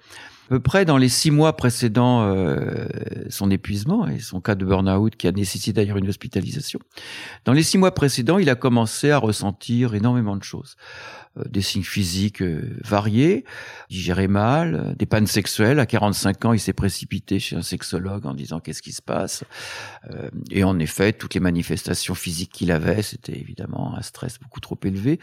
à peu près dans les six mois précédant euh, son épuisement et son cas de burn-out qui a nécessité d'ailleurs une hospitalisation. Dans les six mois précédents, il a commencé à ressentir énormément de choses. Euh, des signes physiques euh, variés, digérer mal, euh, des pannes sexuelles. À 45 ans, il s'est précipité chez un sexologue en disant qu'est-ce qui se passe. Et en effet, toutes les manifestations physiques qu'il avait, c'était évidemment un stress beaucoup trop élevé.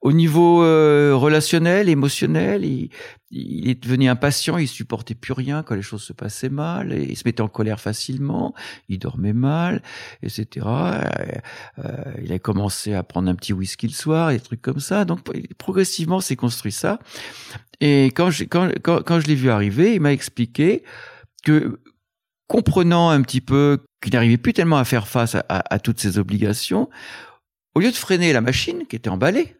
Au niveau relationnel, émotionnel, il, il, est devenu impatient, il supportait plus rien quand les choses se passaient mal, il se mettait en colère facilement, il dormait mal, etc. Il a commencé à prendre un petit whisky le soir, des trucs comme ça. Donc progressivement, s'est construit ça. Et quand je, quand, quand, quand je l'ai vu arriver, il m'a expliqué que comprenant un petit peu qu'il n'arrivait plus tellement à faire face à, à, à toutes ces obligations, au lieu de freiner la machine qui était emballée,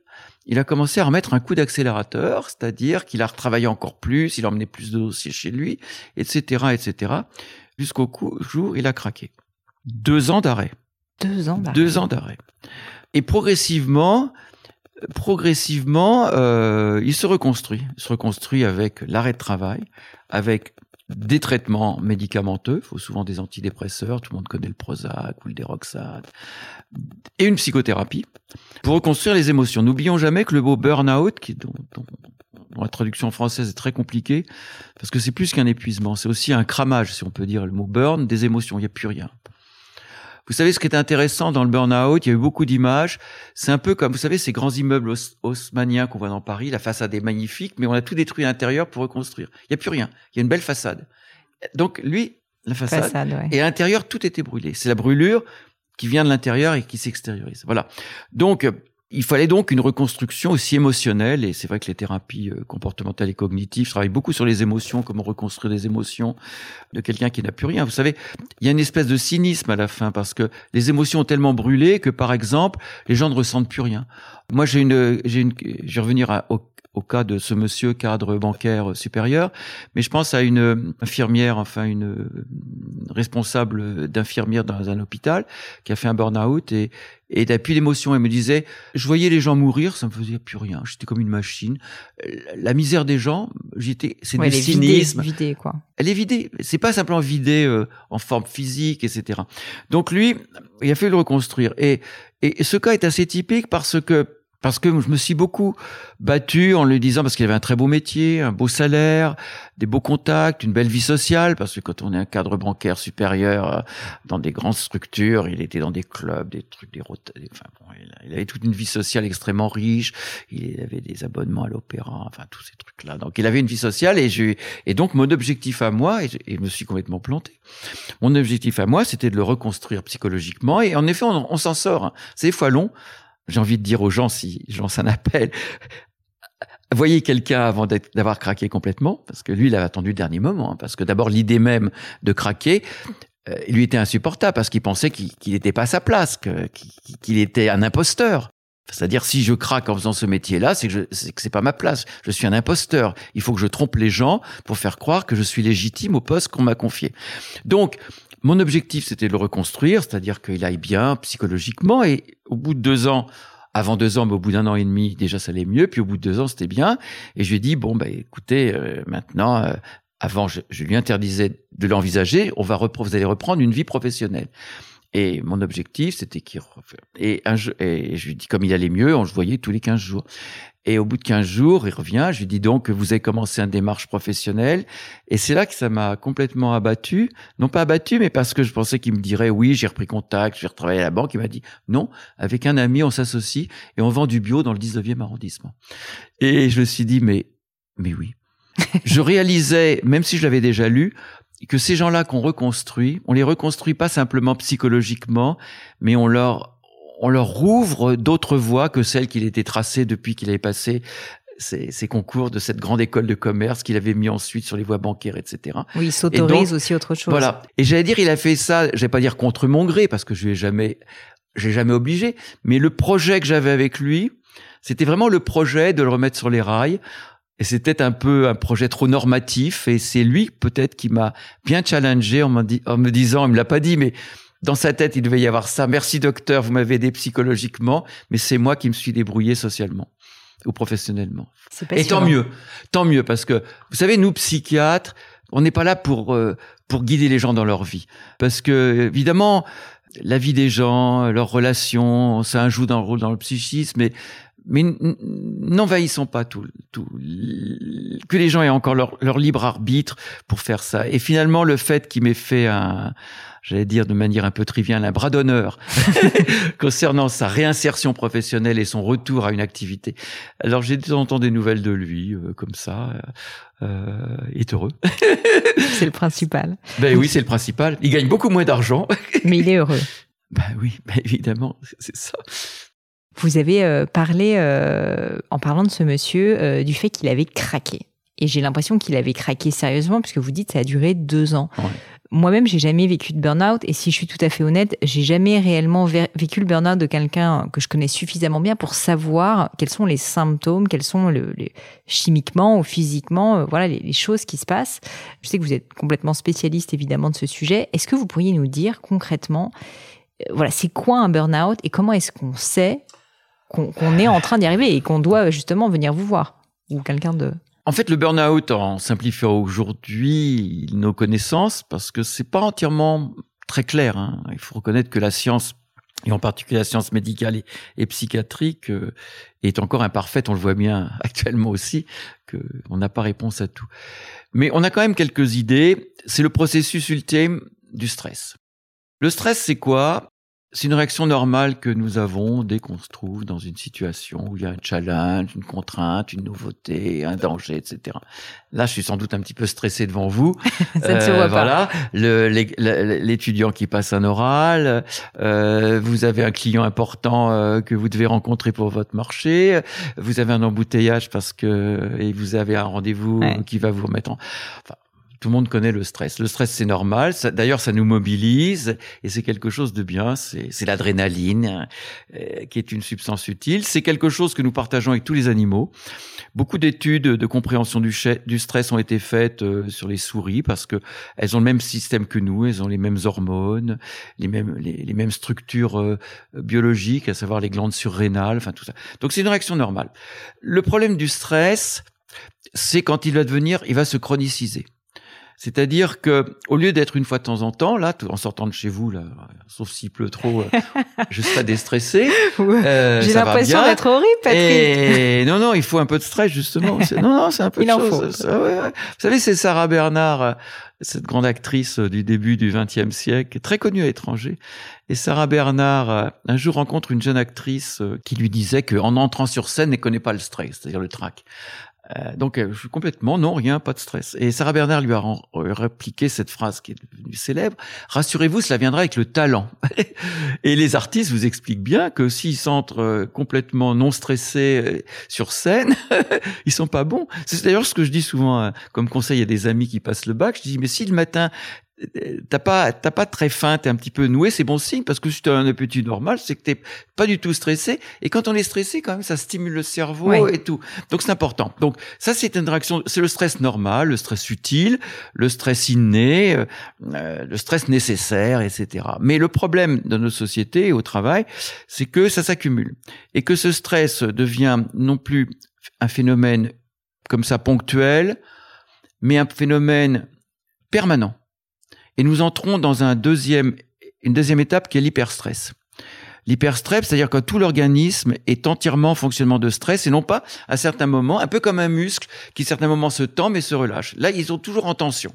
il a commencé à remettre un coup d'accélérateur, c'est-à-dire qu'il a retravaillé encore plus, il emmenait plus de dossiers chez lui, etc., etc., jusqu'au jour il a craqué. Deux ans d'arrêt. Deux ans d'arrêt. Deux ans d'arrêt. Et progressivement, progressivement, euh, il se reconstruit. Il se reconstruit avec l'arrêt de travail, avec des traitements médicamenteux, il faut souvent des antidépresseurs, tout le monde connaît le Prozac ou le Deroxate, et une psychothérapie pour reconstruire les émotions. N'oublions jamais que le mot burn-out, qui dont, dont, dont, la traduction française est très compliquée, parce que c'est plus qu'un épuisement, c'est aussi un cramage, si on peut dire le mot burn, des émotions, il n'y a plus rien. Vous savez ce qui est intéressant dans le burn-out, il y a eu beaucoup d'images. C'est un peu comme, vous savez, ces grands immeubles haussmanniens qu'on voit dans Paris. La façade est magnifique, mais on a tout détruit à l'intérieur pour reconstruire. Il n'y a plus rien. Il y a une belle façade. Donc lui, la façade, Façade, ouais. et à l'intérieur, tout était brûlé. C'est la brûlure qui vient de l'intérieur et qui s'extériorise. Voilà. Donc, il fallait donc une reconstruction aussi émotionnelle, et c'est vrai que les thérapies euh, comportementales et cognitives travaillent beaucoup sur les émotions, comment reconstruire les émotions de quelqu'un qui n'a plus rien. Vous savez, il y a une espèce de cynisme à la fin, parce que les émotions ont tellement brûlé que, par exemple, les gens ne ressentent plus rien. Moi, j'ai une, j'ai une, je vais revenir à, au, au cas de ce monsieur cadre bancaire supérieur, mais je pense à une infirmière, enfin une responsable d'infirmière dans un hôpital qui a fait un burn-out et, et depuis l'émotion, elle me disait, je voyais les gens mourir, ça me faisait plus rien. J'étais comme une machine. La misère des gens, j'étais, c'est Ouais, du elle est cynisme. vidée, vidée, quoi. Elle est vidée. C'est pas simplement vidée euh, en forme physique, etc. Donc lui, il a fallu le reconstruire. Et, et ce cas est assez typique parce que parce que je me suis beaucoup battu en lui disant, parce qu'il avait un très beau métier, un beau salaire, des beaux contacts, une belle vie sociale, parce que quand on est un cadre bancaire supérieur euh, dans des grandes structures, il était dans des clubs, des trucs, des des- enfin bon, il, avait toute une vie sociale extrêmement riche, il avait des abonnements à l'opéra, enfin tous ces trucs-là. Donc il avait une vie sociale et je, et donc mon objectif à moi, et je, et je me suis complètement planté, mon objectif à moi, c'était de le reconstruire psychologiquement, et en effet, on, on s'en sort. hein. C'est des fois long, j'ai envie de dire aux gens, si lance un appel, voyez quelqu'un avant d'avoir craqué complètement, parce que lui, il a attendu le dernier moment, hein, parce que d'abord, l'idée même de craquer, euh, lui était insupportable, parce qu'il pensait qu'il n'était pas à sa place, qu'il était un imposteur. C'est-à-dire, si je craque en faisant ce métier-là, c'est que c'est pas ma place. Je suis un imposteur. Il faut que je trompe les gens pour faire croire que je suis légitime au poste qu'on m'a confié. Donc, mon objectif, c'était de le reconstruire, c'est-à-dire qu'il aille bien psychologiquement. Et au bout de deux ans, avant deux ans, mais au bout d'un an et demi, déjà ça allait mieux. Puis au bout de deux ans, c'était bien. Et je lui ai dit bon, bah écoutez, euh, maintenant, euh, avant, je, je lui interdisais de l'envisager. On va vous allez reprendre une vie professionnelle. Et mon objectif, c'était qu'il ref- et, un, jeu- et je lui dis comme il allait mieux, on se voyait tous les 15 jours. Et au bout de 15 jours, il revient, je lui dis donc que vous avez commencé une démarche professionnelle. Et c'est là que ça m'a complètement abattu. Non pas abattu, mais parce que je pensais qu'il me dirait oui, j'ai repris contact, j'ai retravaillé à la banque. Il m'a dit non, avec un ami, on s'associe et on vend du bio dans le 19e arrondissement. Et je me suis dit, mais, mais oui. (laughs) je réalisais, même si je l'avais déjà lu, que ces gens-là qu'on reconstruit, on les reconstruit pas simplement psychologiquement, mais on leur, on leur rouvre d'autres voies que celles qu'il était tracées depuis qu'il avait passé ses, concours de cette grande école de commerce qu'il avait mis ensuite sur les voies bancaires, etc. Oui, il s'autorise aussi autre chose. Voilà. Et j'allais dire, il a fait ça, je vais pas dire contre mon gré, parce que je lui ai jamais, j'ai jamais obligé, mais le projet que j'avais avec lui, c'était vraiment le projet de le remettre sur les rails. Et c'était un peu un projet trop normatif. Et c'est lui, peut-être, qui m'a bien challengé en, en me disant, il me l'a pas dit, mais dans sa tête, il devait y avoir ça. Merci docteur, vous m'avez aidé psychologiquement, mais c'est moi qui me suis débrouillé socialement ou professionnellement. Et tant mieux, tant mieux, parce que vous savez, nous psychiatres, on n'est pas là pour euh, pour guider les gens dans leur vie, parce que évidemment, la vie des gens, leurs relations, ça joue dans le rôle dans le psychisme, mais mais n'envahissons pas tout, tout, que les gens aient encore leur, leur libre arbitre pour faire ça. Et finalement, le fait qu'il m'ait fait un, j'allais dire de manière un peu triviale, un bras d'honneur (laughs) concernant sa réinsertion professionnelle et son retour à une activité. Alors j'ai de temps en temps des nouvelles de lui, euh, comme ça. Euh, il est heureux. (laughs) c'est le principal. Ben oui, c'est le principal. Il gagne beaucoup moins d'argent. Mais il est heureux. Ben oui, ben évidemment, c'est ça. Vous avez euh, parlé, euh, en parlant de ce monsieur, du fait qu'il avait craqué. Et j'ai l'impression qu'il avait craqué sérieusement, puisque vous dites que ça a duré deux ans. Moi-même, j'ai jamais vécu de burn-out. Et si je suis tout à fait honnête, j'ai jamais réellement vécu le burn-out de quelqu'un que je connais suffisamment bien pour savoir quels sont les symptômes, quels sont les, chimiquement ou physiquement, euh, voilà, les, choses qui se passent. Je sais que vous êtes complètement spécialiste évidemment de ce sujet. Est-ce que vous pourriez nous dire concrètement, euh, voilà, c'est quoi un burn-out et comment est-ce qu'on sait qu'on est en train d'y arriver et qu'on doit justement venir vous voir ou quelqu'un de en fait, le burn-out, en simplifiant aujourd'hui nos connaissances, parce que c'est pas entièrement très clair. Hein. Il faut reconnaître que la science, et en particulier la science médicale et, psychiatrique, euh, est encore imparfaite. On le voit bien (laughs) actuellement aussi, qu'on n'a pas réponse à tout. Mais on a quand même quelques idées. C'est le processus ultime du stress. Le stress, c'est quoi? C'est une réaction normale que nous avons dès qu'on se trouve dans une situation où il y a un challenge, une contrainte, une nouveauté, un danger, etc. Là, je suis sans doute un petit peu stressé devant vous. (laughs) Ça ne se voit euh, voilà, l'étudiant qui passe un oral, euh, vous avez un client important euh, que vous devez rencontrer pour votre marché, vous avez un embouteillage parce que et vous avez un rendez-vous qui va vous remettre en. Enfin, tout le monde connaît le stress. Le stress, c'est normal. D'ailleurs, ça nous mobilise et c'est quelque chose de bien. C'est l'adrénaline euh, qui est une substance utile. C'est quelque chose que nous partageons avec tous les animaux. Beaucoup d'études de compréhension du, stress ont été faites euh, sur les souris parce que elles ont le même système que nous. Elles ont les mêmes hormones, les mêmes les, mêmes structures euh, biologiques, à savoir les glandes surrénales, enfin tout ça. Donc c'est une réaction normale. Le problème du stress, c'est quand il va devenir, il va se chroniciser. C'est-à-dire que au lieu d'être une fois de temps en temps, là, en sortant de chez vous, là, sauf s'il pleut trop, euh, (laughs) je serai déstressé. Euh, J'ai l'impression d'être horrible, Patrick. Et non, non, il faut un peu de stress justement. Non, non, c'est un peu il de en chose. Faut. Vous savez, c'est Sarah Bernard, euh, cette grande actrice du début du XXe siècle, très connue à l'étranger. Et Sarah Bernard, un jour rencontre une jeune actrice qui lui disait qu'en entrant sur scène, elle connaît pas le stress, c'est-à-dire le trac. Euh, donc, euh, je suis complètement non, rien, pas de stress. Et Sarah Bernard lui a euh, répliqué cette phrase qui est devenue célèbre. Rassurez-vous, cela viendra avec le talent. (laughs) et les artistes vous expliquent bien que s'ils s'entrent complètement non stressés sur scène, (laughs) ils sont pas bons. C'est d'ailleurs ce que je dis souvent comme conseil à des amis qui passent le bac. Je dis, mais si le matin, t'as pas t'as pas très faim, t'es un petit peu noué, c'est bon signe parce que si t'as un appétit normal, c'est que t'es pas du tout stressé. Et quand on est stressé, quand même, ça stimule le cerveau et tout. Donc c'est important. Donc ça, c'est une réaction, c'est le stress normal, le stress utile, le stress inné, euh, euh, le stress nécessaire, etc. Mais le problème de nos sociétés au travail, c'est que ça s'accumule et que ce stress devient non plus un phénomène comme ça ponctuel, mais un phénomène permanent et nous entrons dans un deuxième, une deuxième étape qui est l'hyperstress. L'hyperstress, c'est-à-dire que tout l'organisme est entièrement en fonctionnement de stress et non pas à certains moments, un peu comme un muscle qui à certains moments se tend mais se relâche. Là, ils sont toujours en tension.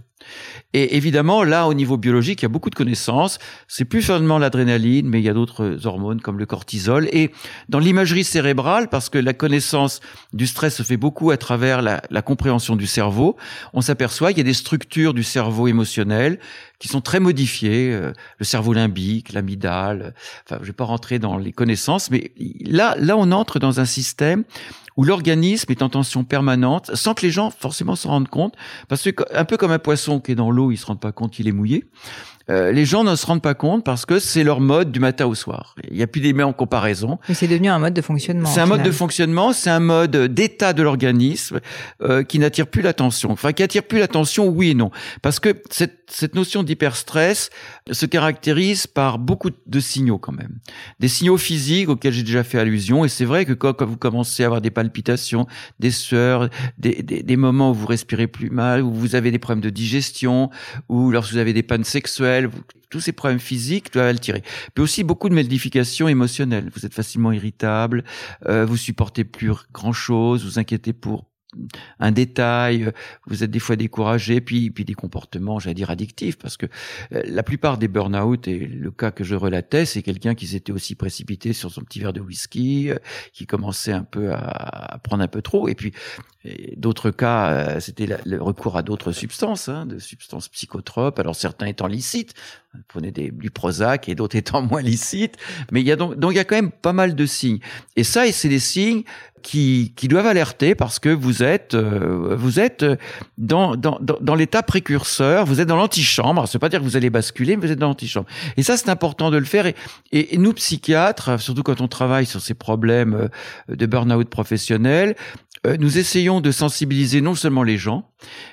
Et évidemment, là, au niveau biologique, il y a beaucoup de connaissances. C'est plus seulement l'adrénaline, mais il y a d'autres hormones comme le cortisol. Et dans l'imagerie cérébrale, parce que la connaissance du stress se fait beaucoup à travers la, la compréhension du cerveau, on s'aperçoit qu'il y a des structures du cerveau émotionnel qui sont très modifiées. Euh, le cerveau limbique, l'amygdale. Enfin, je vais pas rentrer dans les connaissances, mais là, là, on entre dans un système où l'organisme est en tension permanente, sans que les gens forcément s'en rendent compte, parce que un peu comme un poisson qui est dans l'eau, il se rend pas compte qu'il est mouillé. Euh, les gens ne se rendent pas compte parce que c'est leur mode du matin au soir. Il n'y a plus des en comparaison. Mais c'est devenu un mode de fonctionnement. C'est un mode de fonctionnement, c'est un mode d'état de l'organisme euh, qui n'attire plus l'attention. Enfin, qui attire plus l'attention, oui et non. Parce que cette, cette notion d'hyperstress se caractérise par beaucoup de signaux quand même. Des signaux physiques auxquels j'ai déjà fait allusion. Et c'est vrai que quand, vous commencez à avoir des palpitations, des sueurs, des, des, des moments où vous respirez plus mal, où vous avez des problèmes de digestion, ou lorsque vous avez des pannes sexuelles, tous ces problèmes physiques doivent altérer. Puis aussi beaucoup de modifications émotionnelles. Vous êtes facilement irritable, euh, vous supportez plus grand chose, vous inquiétez pour un détail, vous êtes des fois découragé, puis puis des comportements, j'allais dire addictifs, parce que euh, la plupart des burn-out et le cas que je relatais, c'est quelqu'un qui s'était aussi précipité sur son petit verre de whisky, euh, qui commençait un peu à, prendre un peu trop, et puis d'autres cas, euh, c'était le recours à d'autres substances, hein, de substances psychotropes, alors certains étant licites, prenez du Prozac et d'autres (laughs) étant moins licites, mais il y a donc donc il y a quand même pas mal de signes, et ça, et c'est des signes qui, qui doivent alerter parce que vous êtes euh, vous êtes dans dans, dans, l'état précurseur, vous êtes dans l'antichambre. C'est pas dire que vous allez basculer, mais vous êtes dans l'antichambre. Et ça, c'est important de le faire. Et, et, nous psychiatres, surtout quand on travaille sur ces problèmes euh, de burn-out professionnel, nous essayons de sensibiliser non seulement les gens,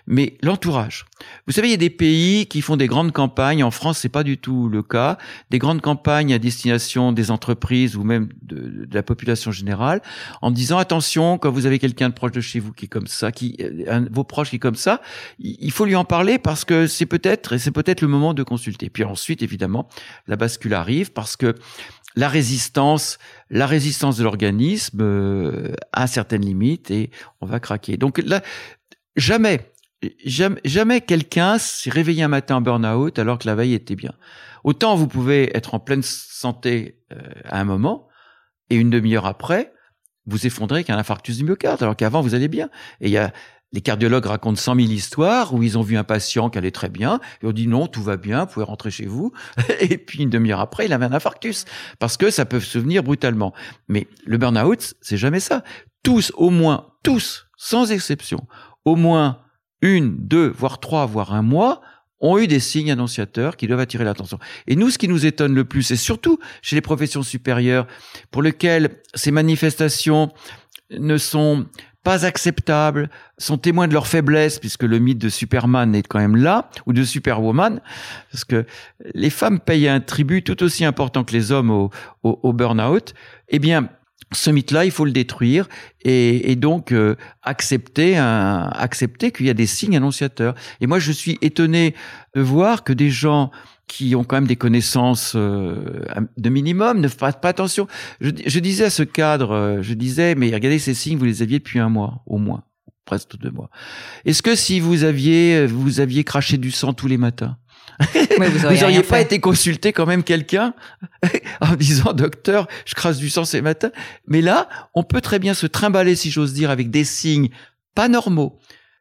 mais l'entourage. Vous savez, il y a des pays qui font des grandes campagnes. En France, c'est pas du tout le cas. Des grandes campagnes à destination des entreprises ou même de, de la population générale, en disant attention quand vous avez quelqu'un de proche de chez vous qui est comme ça, qui euh, un, vos proches qui est comme ça, il faut lui en parler parce que c'est peut-être et c'est peut-être le moment de consulter. Puis ensuite, évidemment, la bascule arrive parce que la résistance, la résistance de l'organisme euh, a certaines limites et on va craquer. Donc là, jamais, jamais, jamais quelqu'un s'est réveillé un matin en burn-out alors que la veille était bien. Autant vous pouvez être en pleine santé euh, à un moment et une demi-heure après, vous effondrez qu'un infarctus du myocarde alors qu'avant vous allez bien. Et il y a les cardiologues racontent cent mille histoires où ils ont vu un patient qui allait très bien et on dit non, tout va bien, vous pouvez rentrer chez vous. (laughs) Et puis une demi-heure après, il avait un infarctus parce que ça peut se venir brutalement. Mais le burn-out, c'est jamais ça. Tous, au moins, tous, sans exception, au moins une, deux, voire trois, voire un mois, ont eu des signes annonciateurs qui doivent attirer l'attention. Et nous, ce qui nous étonne le plus, et surtout chez les professions supérieures, pour lesquelles ces manifestations ne sont pas acceptables, sont témoins de leur faiblesse, puisque le mythe de Superman est quand même là, ou de Superwoman, parce que les femmes payent un tribut tout aussi important que les hommes au, au, burn-out, eh bien, ce mythe-là, il faut le détruire et, donc euh, accepter, un, accepter qu'il y a des signes annonciateurs. Et moi, je suis étonné de voir que des gens qui ont quand même des connaissances euh, de minimum, ne fassent pas attention. Je, je, disais à ce cadre, euh, je disais, mais regardez ces signes, vous les aviez depuis un mois, au moins, presque deux mois. Est-ce que si vous aviez, vous aviez craché du sang tous les matins, vous n'auriez (laughs) pas été consulté quand même quelqu'un (laughs) en disant docteur, je crache du sang ces matins. Mais là, on peut très bien se trimballer, si j'ose dire, avec des signes pas normaux,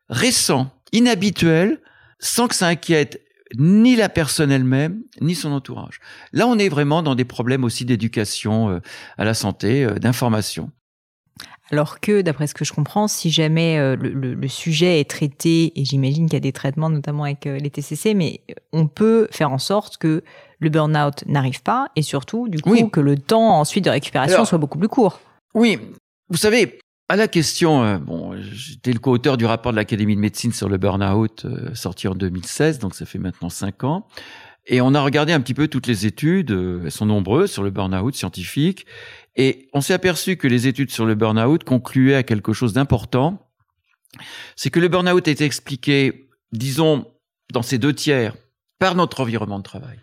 récents, inhabituels, sans que ça inquiète ni la personne elle-même, ni son entourage. Là, on est vraiment dans des problèmes aussi d'éducation euh, à la santé, euh, d'information. Alors que, d'après ce que je comprends, si jamais euh, le, sujet est traité, et j'imagine qu'il y a des traitements notamment avec les TCC, mais on peut faire en sorte que le burn-out n'arrive pas, et surtout, du coup, que le temps ensuite de récupération soit beaucoup plus court. Oui, vous savez, à la question, euh, bon, j'étais le co-auteur du rapport de l'Académie de médecine sur le burn-out euh, sorti en 2016, donc ça fait maintenant cinq ans. Et on a regardé un petit peu toutes les études, euh, elles sont nombreuses sur le burn-out scientifique, et on s'est aperçu que les études sur le burn-out concluaient à quelque chose d'important, c'est que le burn-out est expliqué, disons, dans ces deux tiers, par notre environnement de travail.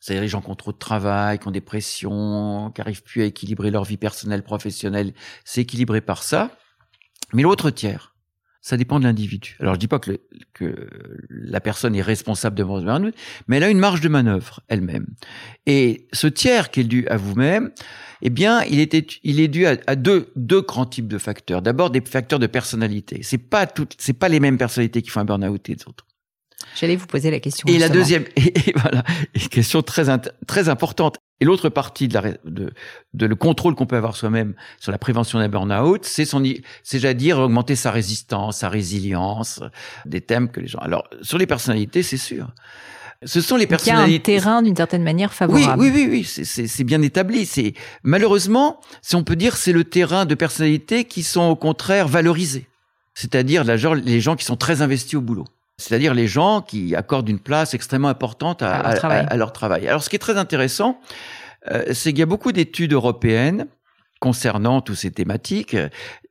C'est-à-dire les gens qui ont trop de travail, qui ont des pressions, qui n'arrivent plus à équilibrer leur vie personnelle, professionnelle, c'est équilibré par ça. Mais l'autre tiers, ça dépend de l'individu. Alors je dis pas que, que la personne est responsable de votre mais elle a une marge de manœuvre elle-même. Et ce tiers qui est dû à vous-même, eh bien, il, était, il est dû à, deux, deux grands types de facteurs. D'abord, des facteurs de personnalité. C'est pas toutes, c'est pas les mêmes personnalités qui font un burn-out et les autres. J'allais vous poser la question. Et la deuxième, (laughs) et, voilà, une question très très importante. Et l'autre partie de, la, de, de le contrôle qu'on peut avoir soi-même sur la prévention d'un burn-out, c'est son, c'est à dire augmenter sa résistance, sa résilience, des thèmes que les gens. Alors sur les personnalités, c'est sûr. Ce sont les personnalités. Il y a un terrain d'une certaine manière favorable. Oui, oui, oui, oui, c'est bien établi. C'est malheureusement, si on peut dire, c'est le terrain de personnalités qui sont au contraire valorisées. C'est-à-dire les gens qui sont très investis au boulot c'est-à-dire les gens qui accordent une place extrêmement importante à, leur, travail. Alors ce qui est très intéressant, euh, c'est qu'il y a beaucoup d'études européennes concernant toutes ces thématiques,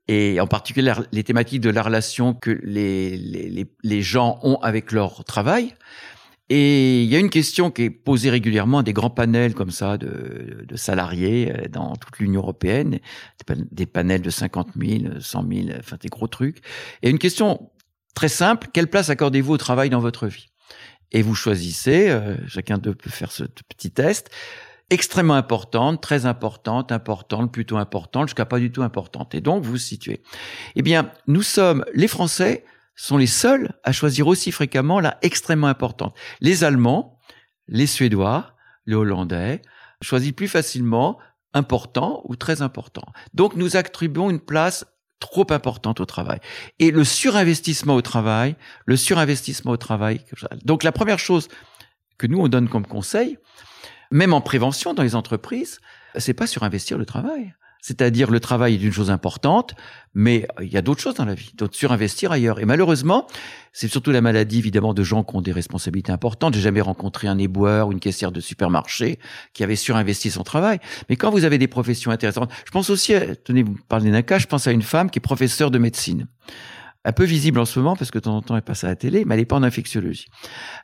et en particulier les thématiques de la relation que les, les, les gens ont avec leur travail. Et il y a une question qui est posée régulièrement à des grands panels comme ça de, de salariés euh, dans toute l'Union européenne, des panels de 50 000, 100 000, enfin des gros trucs. Et une question Très simple, quelle place accordez-vous au travail dans votre vie? Et vous choisissez, euh, chacun d'eux peut faire ce petit test, extrêmement importante, très importante, importante, plutôt importante, jusqu'à pas du tout importante. Et donc, vous vous situez. Eh bien, nous sommes, les Français sont les seuls à choisir aussi fréquemment la extrêmement importante. Les Allemands, les Suédois, les Hollandais choisissent plus facilement important ou très important. Donc, nous attribuons une place trop importante au travail. Et le surinvestissement au travail, le surinvestissement au travail. Donc la première chose que nous on donne comme conseil, même en prévention dans les entreprises, c'est pas surinvestir le travail. C'est-à-dire le travail est une chose importante, mais il y a d'autres choses dans la vie, d'autres surinvestir ailleurs. Et malheureusement, c'est surtout la maladie évidemment de gens qui ont des responsabilités importantes. J'ai jamais rencontré un éboueur ou une caissière de supermarché qui avait surinvesti son travail. Mais quand vous avez des professions intéressantes, je pense aussi, tenez, vous parlez d'un cas, je pense à une femme qui est professeure de médecine un peu visible en ce moment parce que de temps en temps elle passe à la télé, mais elle n'est pas en infectiologie.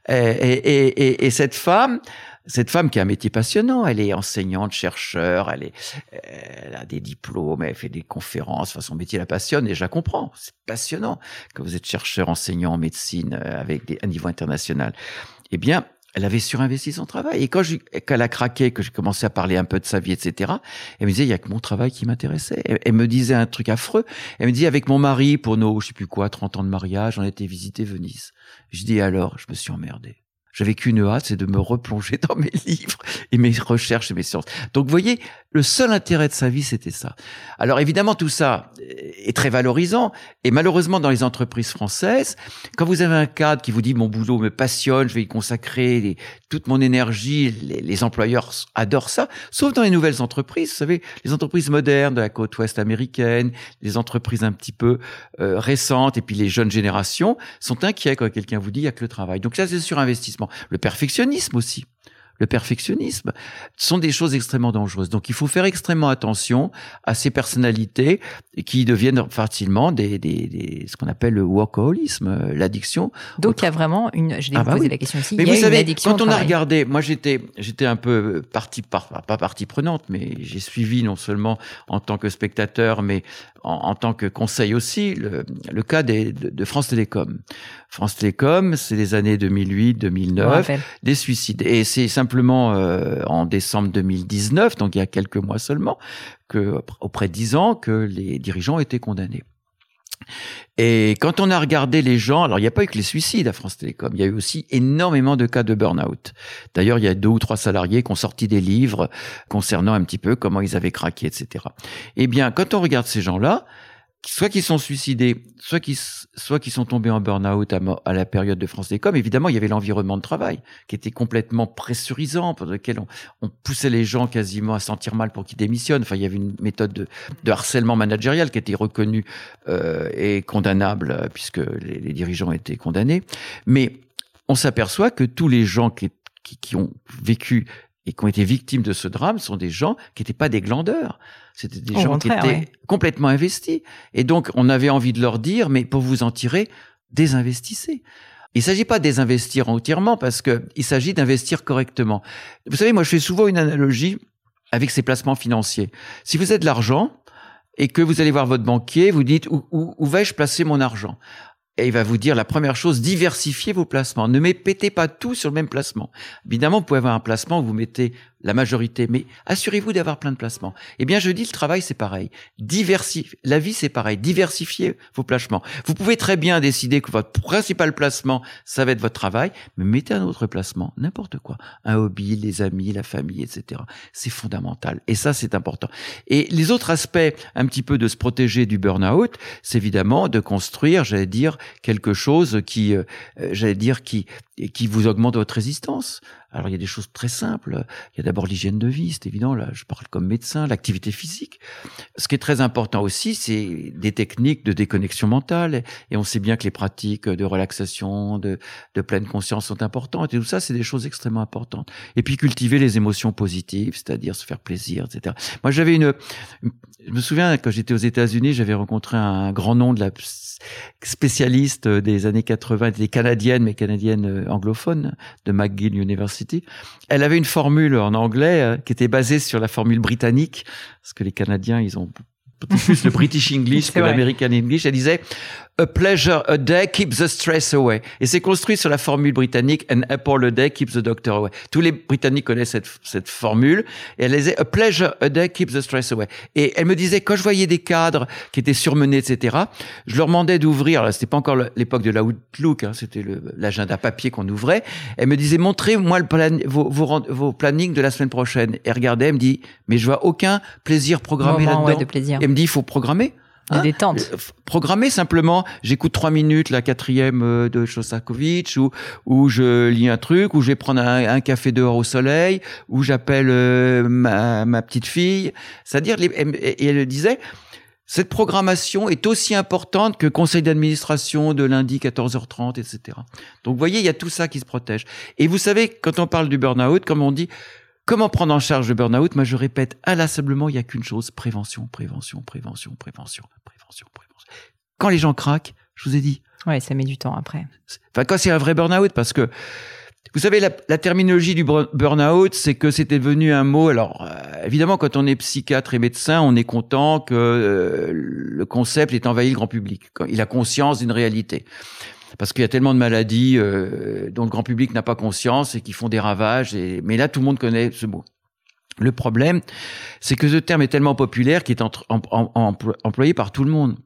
Et, et, et, et cette femme, cette femme qui a un métier passionnant, elle est enseignante, chercheur, elle, est, elle a des diplômes, elle fait des conférences, enfin, son métier la passionne et je la comprends. C'est passionnant quand vous êtes chercheur, enseignant en médecine euh, avec des, un niveau international. Eh bien, elle avait surinvesti son travail. Et quand, je, quand elle a craqué, que j'ai commencé à parler un peu de sa vie, etc., elle me disait, il y a que mon travail qui m'intéressait. Elle, me disait un truc affreux. Elle me dit, avec mon mari, pour nos, je sais plus quoi, 30 ans de mariage, on été visiter Venise. Je dis, alors, je me suis emmerdé j'avais qu'une hâte, c'est de me replonger dans mes livres et mes recherches et mes sciences. Donc, vous voyez, le seul intérêt de sa vie, c'était ça. Alors, évidemment, tout ça est très valorisant. Et malheureusement, dans les entreprises françaises, quand vous avez un cadre qui vous dit mon boulot me passionne, je vais y consacrer toute mon énergie, les, employeurs adorent ça, sauf dans les nouvelles entreprises. Vous savez, les entreprises modernes de la côte ouest américaine, les entreprises un petit peu euh, récentes, et puis les jeunes générations sont inquiets quand quelqu'un vous dit il y a que le travail. Donc ça, c'est sur investissement. Le perfectionnisme aussi. Le perfectionnisme sont des choses extrêmement dangereuses. Donc il faut faire extrêmement attention à ces personnalités qui deviennent facilement des, des, ce qu'on appelle le workaholisme, euh, l'addiction. Donc il y a vraiment une. Je vais ah vous bah poser la question aussi. Mais vous savez, quand on a regardé, moi j'étais j'étais un peu partie pas partie prenante, mais j'ai suivi non seulement en tant que spectateur, mais en, tant que conseil aussi, le, le cas des, de, France Télécom. France Télécom, c'est les années 2008-2009, des suicides. Et c'est simplement euh, en décembre 2019, donc il y a quelques mois seulement, que auprès de 10 ans, que les dirigeants étaient condamnés. Et quand on a regardé les gens, alors il n'y a pas eu que les suicides à France Télécom, il y a eu aussi énormément de cas de burn-out. D'ailleurs, il y a deux ou trois salariés qui ont sorti des livres concernant un petit peu comment ils avaient craqué, etc. Eh bien, quand on regarde ces gens-là, soit qui sont suicidés, soit qui soit qui sont tombés en burn-out à, la période de France Télécom. Évidemment, il y avait l'environnement de travail qui était complètement pressurisant, pour lequel on, poussait les gens quasiment à sentir mal pour qu'ils démissionnent. Enfin, il y avait une méthode de, de harcèlement managérial qui était reconnue euh, et condamnable euh, puisque les, les, dirigeants étaient condamnés. Mais on s'aperçoit que tous les gens qui, qui, qui ont vécu et qui ont été victimes de ce drame sont des gens qui n'étaient pas des glandeurs. C'était des gens qui étaient complètement investis. Et donc, on avait envie de leur dire, mais pour vous en tirer, désinvestissez. Il ne s'agit pas de désinvestir entièrement parce que il s'agit d'investir correctement. Vous savez, moi, je fais souvent une analogie avec ces placements financiers. Si vous avez de l'argent, et que vous allez voir votre banquier, vous dites où, où, où vais-je placer mon argent? Et il va vous dire la première chose, diversifiez vos placements. Ne mettez pas tout sur le même placement. Évidemment, vous pouvez avoir un placement où vous mettez la majorité, mais assurez-vous d'avoir plein de placements. Eh bien, je dis, le travail, c'est pareil. Diversifier, la vie, c'est pareil. Diversifiez vos placements. Vous pouvez très bien décider que votre principal placement, ça va être votre travail, mais mettez un autre placement, n'importe quoi. Un hobby, les amis, la famille, etc. C'est fondamental. Et ça, c'est important. Et les autres aspects, un petit peu de se protéger du burn-out, c'est évidemment de construire, j'allais dire, quelque chose qui, euh, j'allais dire, qui, qui vous augmente votre résistance. Alors il y a des choses très simples. Il y a d'abord l'hygiène de vie, c'est évident. Là, je parle comme médecin, l'activité physique. Ce qui est très important aussi, c'est des techniques de déconnexion mentale. Et on sait bien que les pratiques de relaxation, de, de pleine conscience sont importantes. Et tout ça, c'est des choses extrêmement importantes. Et puis cultiver les émotions positives, c'est-à-dire se faire plaisir, etc. Moi, j'avais une, je me souviens quand j'étais aux États-Unis, j'avais rencontré un grand nom de la spécialiste des années 80, des canadiennes, mais canadiennes anglophones de McGill University. Elle avait une formule en anglais euh, qui était basée sur la formule britannique, parce que les Canadiens, ils ont plus le British (laughs) English que l'American English. Elle disait A pleasure a day keeps the stress away. Et c'est construit sur la formule britannique An apple a day keeps the doctor away. Tous les Britanniques connaissent cette, cette formule. Et elle disait A pleasure a day keeps the stress away. Et elle me disait quand je voyais des cadres qui étaient surmenés, etc. Je leur demandais d'ouvrir. C'était pas encore l'époque de la Outlook. Hein, c'était l'agenda papier qu'on ouvrait. Elle me disait montrez-moi plan, vos, vos, vos plannings de la semaine prochaine. Et regardez, elle me dit mais je vois aucun plaisir programmé là-dedans. Ouais, de plaisir. Elle me dit il faut programmer. Hein détente. Euh, programmer simplement, j'écoute trois minutes la quatrième euh, de Shostakovich, ou ou je lis un truc, ou je vais prendre un, café dehors au soleil, ou j'appelle euh, ma, ma petite fille. C'est-à-dire, et elle disait, cette programmation est aussi importante que conseil d'administration de lundi 14h30, etc. Donc, vous voyez, il y a tout ça qui se protège. Et vous savez, quand on parle du burn-out, comme on dit, Comment prendre en charge le burn-out? Moi, je répète inlassablement, il n'y a qu'une chose prévention, prévention, prévention, prévention, prévention, prévention. Quand les gens craquent, je vous ai dit. Ouais, ça met du temps après. Enfin, quand c'est un vrai burn-out, parce que vous savez, la, la terminologie du burn-out, c'est que c'était devenu un mot. Alors, euh, évidemment, quand on est psychiatre et médecin, on est content que euh, le concept ait envahi le grand public. Quand il a conscience d'une réalité parce qu'il y a tellement de maladies euh, dont le grand public n'a pas conscience et qui font des ravages. Et... Mais là, tout le monde connaît ce mot. Le problème, c'est que ce terme est tellement populaire qu'il est employé par tout le monde.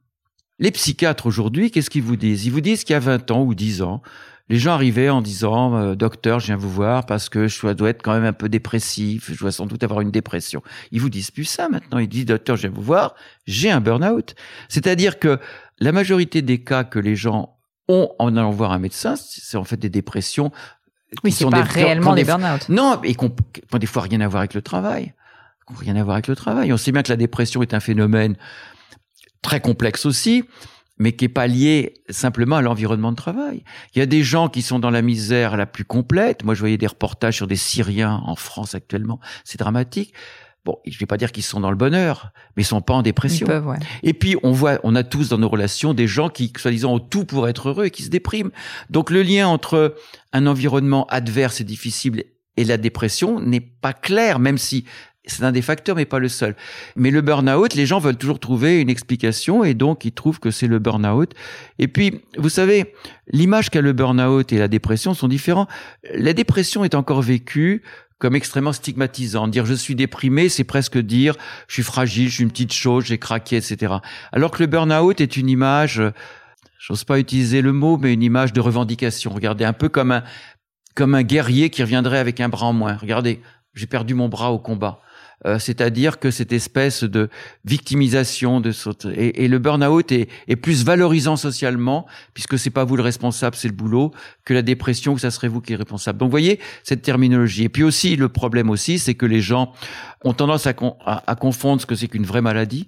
Les psychiatres aujourd'hui, qu'est-ce qu'ils vous disent? Ils vous disent qu'il y a 20 ans ou 10 ans, les gens arrivaient en disant euh, docteur, je viens vous voir parce que je dois être quand même un peu dépressif, je dois sans doute avoir une dépression. Ils vous disent plus ça maintenant. Ils disent docteur, je viens vous voir, j'ai un burn-out. C'est-à-dire que la majorité des cas que les gens ont, en allant voir un médecin, c'est en fait des dépressions. Oui, c'est pas des, réellement des, burn-out. Non, et qu'on des fois rien à voir avec le travail. Rien à voir avec le travail. On sait bien que la dépression est un phénomène très complexe aussi, mais qui est pas lié simplement à l'environnement de travail. Il y a des gens qui sont dans la misère la plus complète. Moi, je voyais des reportages sur des Syriens en France actuellement. C'est dramatique. Bon, je vais pas dire qu'ils sont dans le bonheur, mais ils sont pas en dépression. Et puis on voit, on a tous dans nos relations des gens qui, soi-disant, ont tout pour être heureux et qui se dépriment. Donc le lien entre un environnement adverse et difficile et la dépression n'est pas clair, même si c'est un des facteurs, mais pas le seul. Mais le burn-out, les gens veulent toujours trouver une explication et donc ils trouvent que c'est le burn-out. Et puis, vous savez, l'image qu'a le burn-out et la dépression sont différents. La dépression est encore vécue comme extrêmement stigmatisant. Dire je suis déprimé, c'est presque dire je suis fragile, je suis une petite chose, j'ai craqué, etc. Alors que le burn-out est une image, j'ose pas utiliser le mot, mais une image de revendication. Regardez, un peu comme un, comme un guerrier qui reviendrait avec un bras en moins. Regardez, j'ai perdu mon bras au combat. Euh, c'est-à-dire que cette espèce de victimisation de et, et le burn-out est, est, plus valorisant socialement puisque c'est pas vous le responsable, c'est le boulot, que la dépression que ça serait vous qui êtes responsable. Donc, voyez cette terminologie. Et puis aussi le problème aussi, c'est que les gens ont tendance à confondre ce que c'est qu'une vraie maladie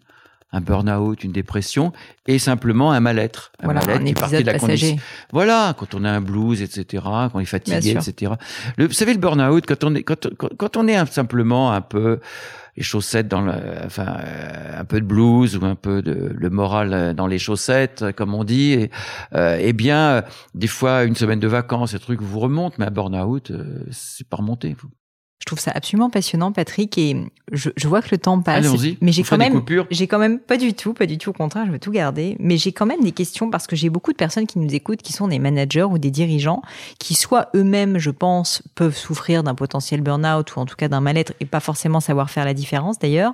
un burn-out, une dépression, et simplement un mal-être. Un mal-être qui partie de la condition. Voilà, quand on a un blues, etc., quand on est fatigué, etc. Le, vous savez, le burn-out, quand on est, quand, quand on est simplement un peu les chaussettes dans le, enfin, un peu de blues ou un peu de le moral dans les chaussettes, comme on dit, et, euh, eh bien, des fois, une semaine de vacances, ce truc vous remonte, mais un burn-out, euh, c'est pas remonté. Je trouve ça absolument passionnant, Patrick, et je, je vois que le temps passe. Allons-y. Mais j'ai quand même, j'ai quand même pas du tout, pas du tout au contraire, je veux tout garder. Mais j'ai quand même des questions parce que j'ai beaucoup de personnes qui nous écoutent, qui sont des managers ou des dirigeants, qui soit eux-mêmes, je pense, peuvent souffrir d'un potentiel burn-out ou en tout cas d'un mal-être et pas forcément savoir faire la différence d'ailleurs.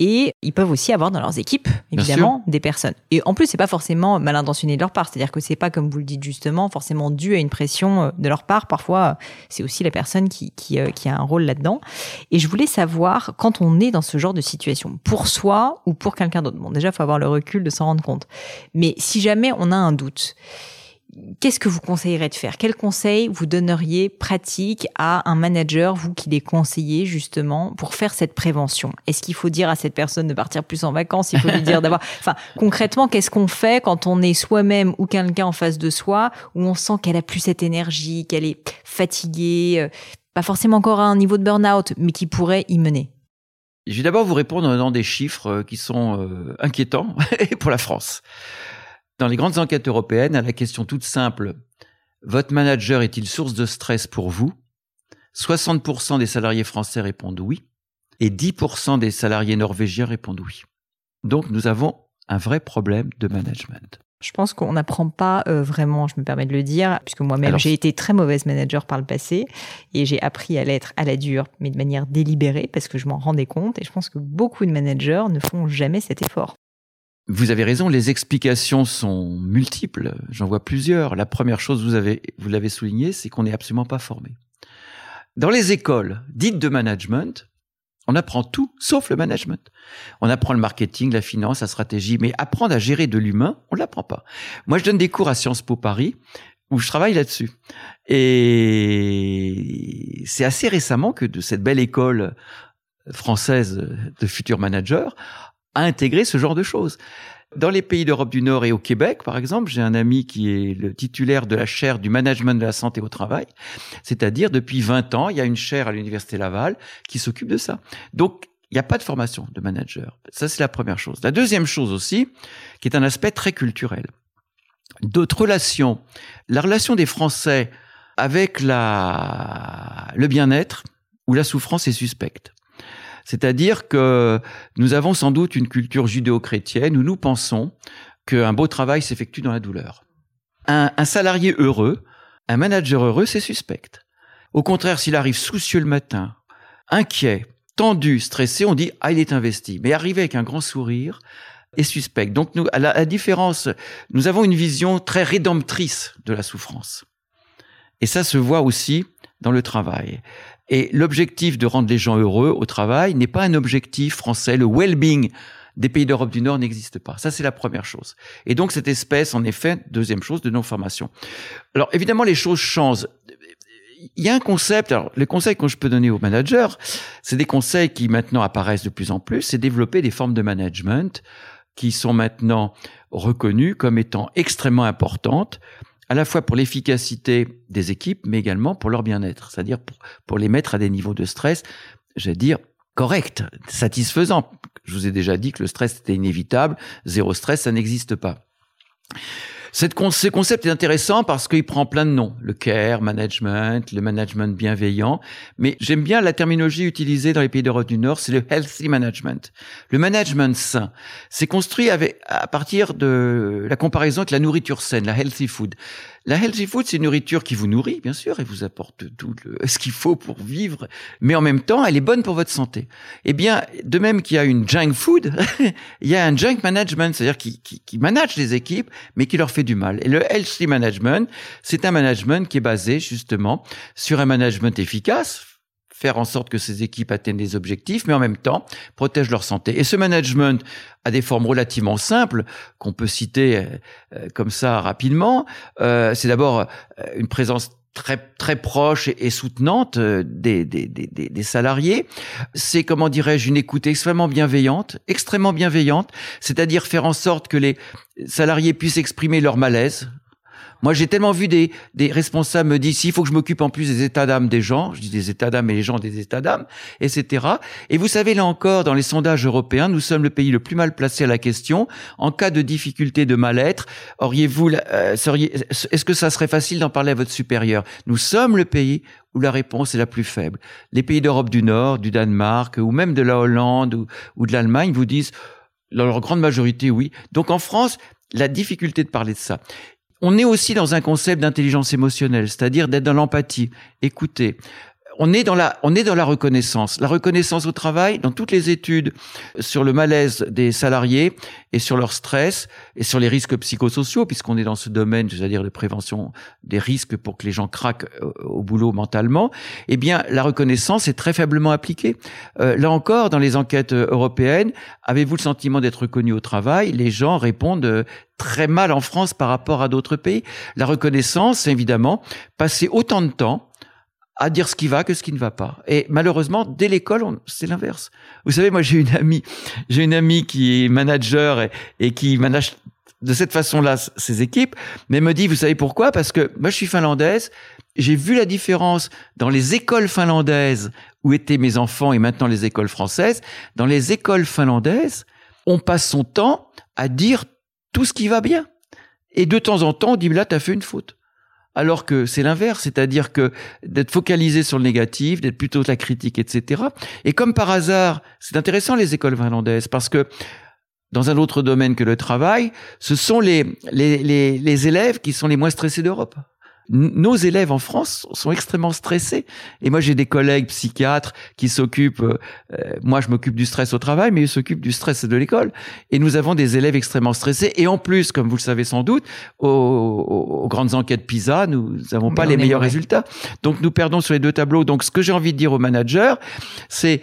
Et ils peuvent aussi avoir dans leurs équipes, évidemment, des personnes. Et en plus, c'est pas forcément mal intentionné de leur part. C'est-à-dire que c'est pas, comme vous le dites justement, forcément dû à une pression euh, de leur part. Parfois, c'est aussi la personne qui, qui, euh, qui a un rôle là-dedans. Et je voulais savoir, quand on est dans ce genre de situation, pour soi ou pour quelqu'un d'autre, bon, déjà, il faut avoir le recul de s'en rendre compte. Mais si jamais on a un doute, qu'est-ce que vous conseillerez de faire? Quel conseil vous donneriez pratique à un manager, vous qui les conseillez justement, pour faire cette prévention? Est-ce qu'il faut dire à cette personne de partir plus en vacances? Il faut lui dire d'avoir... (laughs) Enfin, concrètement, qu'est-ce qu'on fait quand on est soi-même ou quelqu'un en face de soi, où on sent qu'elle a plus cette énergie, qu'elle est fatiguée, euh, pas forcément encore à un niveau de burn-out, mais qui pourrait y mener Je vais d'abord vous répondre donnant des chiffres euh, qui sont euh, inquiétants (laughs) pour la France. Dans les grandes enquêtes européennes, à la question toute simple, votre manager est-il source de stress pour vous? 60% des salariés français répondent oui et 10% des salariés norvégiens répondent oui. Donc nous avons un vrai problème de management. Je pense qu'on n'apprend pas euh, vraiment, je me permets de le dire, puisque moi-même j'ai été très mauvaise manager par le passé et j'ai appris à l'être à la dure, mais de manière délibérée parce que je m'en rendais compte et je pense que beaucoup de managers ne font jamais cet effort. Vous avez raison, les explications sont multiples. J'en vois plusieurs. La première chose, vous avez, vous l'avez souligné, c'est qu'on n'est absolument pas formé. Dans les écoles dites de management, on apprend tout sauf le management. On apprend le marketing, la finance, la stratégie, mais apprendre à gérer de l'humain, on l'apprend pas. Moi, je donne des cours à Sciences Po Paris où je travaille là-dessus. Et c'est assez récemment que de cette belle école française de futurs managers a intégré ce genre de choses. Dans les pays d'Europe du Nord et au Québec, par exemple, j'ai un ami qui est le titulaire de la chaire du management de la santé au travail. C'est-à-dire, depuis 20 ans, il y a une chaire à l'Université Laval qui s'occupe de ça. Donc, il n'y a pas de formation de manager. Ça, c'est la première chose. La deuxième chose aussi, qui est un aspect très culturel. D'autres relations. La relation des Français avec le bien-être ou la souffrance est suspecte. C'est-à-dire que nous avons sans doute une culture judéo-chrétienne où nous pensons qu'un beau travail s'effectue dans la douleur. Un, salarié heureux, un manager heureux, c'est suspect. Au contraire, s'il arrive soucieux le matin, inquiet, tendu, stressé, on dit ah il est investi. Mais arriver avec un grand sourire est suspect. Donc nous, à la différence, nous avons une vision très rédemptrice de la souffrance. Et ça se voit aussi dans le travail. Et l'objectif de rendre les gens heureux au travail n'est pas un objectif français. Le well-being des pays d'Europe du Nord n'existe pas. Ça, c'est la première chose. Et donc, cette espèce, en effet, deuxième chose, de non-formation. Alors, évidemment, les choses changent. Il y a un concept, alors les conseils que je peux donner aux managers, c'est des conseils qui maintenant apparaissent de plus en plus, c'est développer des formes de management qui sont maintenant reconnues comme étant extrêmement importantes, à la fois pour l'efficacité des équipes, mais également pour leur bien-être, c'est-à-dire pour, pour, les mettre à des niveaux de stress, j'allais dire, corrects, satisfaisants. Je vous ai déjà dit que le stress était inévitable, zéro stress, ça n'existe pas. Cette, ce concept est intéressant parce qu'il prend plein de noms. Le care, management, le management bienveillant. Mais j'aime bien la terminologie utilisée dans les pays d'Europe du Nord, c'est le healthy management. Le management sain. C'est construit à partir de la comparaison avec la nourriture saine, la healthy food. La healthy food, c'est une nourriture qui vous nourrit, bien sûr, et vous apporte tout le, (laughs) ce qu'il faut pour vivre, mais en même temps, elle est bonne pour votre santé. Eh bien, de même qu'il y a une junk food, (laughs) il y a un junk management, c'est-à-dire qui, qui, qui manage les équipes, mais qui leur fait du mal. Et le healthy management, c'est un management qui est basé justement sur un management efficace, faire en sorte que ces équipes atteignent des objectifs, mais en même temps protègent leur santé. Et ce management a des formes relativement simples qu'on peut citer euh, comme ça rapidement. Euh, c'est d'abord une présence très très proche et, soutenante des, des, des, des salariés. C'est comment dirais-je une écoute extrêmement bienveillante, extrêmement bienveillante, c'est-à-dire faire en sorte que les salariés puissent exprimer leur malaise, Moi, j'ai tellement vu des, des responsables me dire, s'il faut que je m'occupe en plus des états d'âme des gens, je dis des états d'âme et les gens des états d'âme, etc. Et vous savez, là encore, dans les sondages européens, nous sommes le pays le plus mal placé à la question. En cas de difficulté de mal-être, auriez-vous, euh, est-ce que ça serait facile d'en parler à votre supérieur? Nous sommes le pays où la réponse est la plus faible. Les pays d'Europe du Nord, du Danemark, ou même de la Hollande ou, ou de l'Allemagne vous disent, dans leur grande majorité, oui. Donc en France, la difficulté de parler de ça. On est aussi dans un concept d'intelligence émotionnelle, c'est-à-dire d'être dans l'empathie, écouter, on est dans la, on est dans la reconnaissance. La reconnaissance au travail, dans toutes les études sur le malaise des salariés et sur leur stress et sur les risques psychosociaux, puisqu'on est dans ce domaine, c'est-à-dire de prévention des risques pour que les gens craquent euh, au boulot mentalement, eh bien, la reconnaissance est très faiblement appliquée. Euh, là encore, dans les enquêtes européennes, avez-vous le sentiment d'être reconnu au travail? Les gens répondent euh, très mal en France par rapport à d'autres pays. La reconnaissance, évidemment, passer autant de temps à dire ce qui va que ce qui ne va pas. Et malheureusement, dès l'école, c'est l'inverse. Vous savez, moi, j'ai une amie, j'ai une amie qui est manager et, qui manage de cette façon-là ses équipes, mais me dit, vous savez pourquoi? Parce que moi, je suis finlandaise, j'ai vu la différence dans les écoles finlandaises où étaient mes enfants et maintenant les écoles françaises. Dans les écoles finlandaises, on passe son temps à dire tout ce qui va bien. Et de temps en temps, on dit, là, t'as fait une faute alors que c'est l'inverse, c'est-à-dire que d'être focalisé sur le négatif, d'être plutôt la critique, etc. Et comme par hasard, c'est intéressant les écoles finlandaises parce que dans un autre domaine que le travail, ce sont les, les, les, les élèves qui sont les moins stressés d'Europe nos élèves en France sont extrêmement stressés. Et moi, j'ai des collègues psychiatres qui s'occupent, euh, moi, je m'occupe du stress au travail, mais ils s'occupent du stress de l'école. Et nous avons des élèves extrêmement stressés. Et en plus, comme vous le savez sans doute, aux, grandes enquêtes PISA, nous n'avons pas les meilleurs résultats. Donc, nous perdons sur les deux tableaux. Donc, ce que j'ai envie de dire aux managers, c'est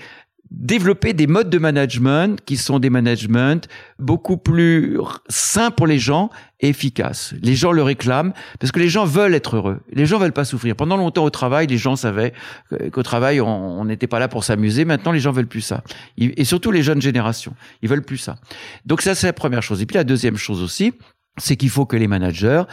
développer des modes de management qui sont des managements beaucoup plus sains pour les gens et efficaces. Les gens le réclament parce que les gens veulent être heureux. Les gens veulent pas souffrir. Pendant longtemps au travail, les gens savaient qu'au travail, on n'était pas là pour s'amuser. Maintenant, les gens veulent plus ça. Et surtout les jeunes générations, ils veulent plus ça. Donc ça, c'est la première chose. Et puis la deuxième chose aussi, c'est qu'il faut que les managers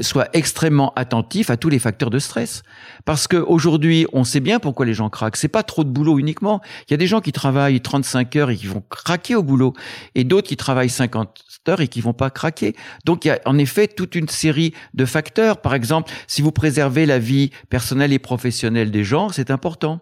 soient extrêmement attentifs à tous les facteurs de stress. Parce qu'aujourd'hui, on sait bien pourquoi les gens craquent. C'est pas trop de boulot uniquement. Il y a des gens qui travaillent 35 heures et qui vont craquer au boulot, et d'autres qui travaillent 50 heures et qui vont pas craquer. Donc il y a en effet toute une série de facteurs. Par exemple, si vous préservez la vie personnelle et professionnelle des gens, c'est important.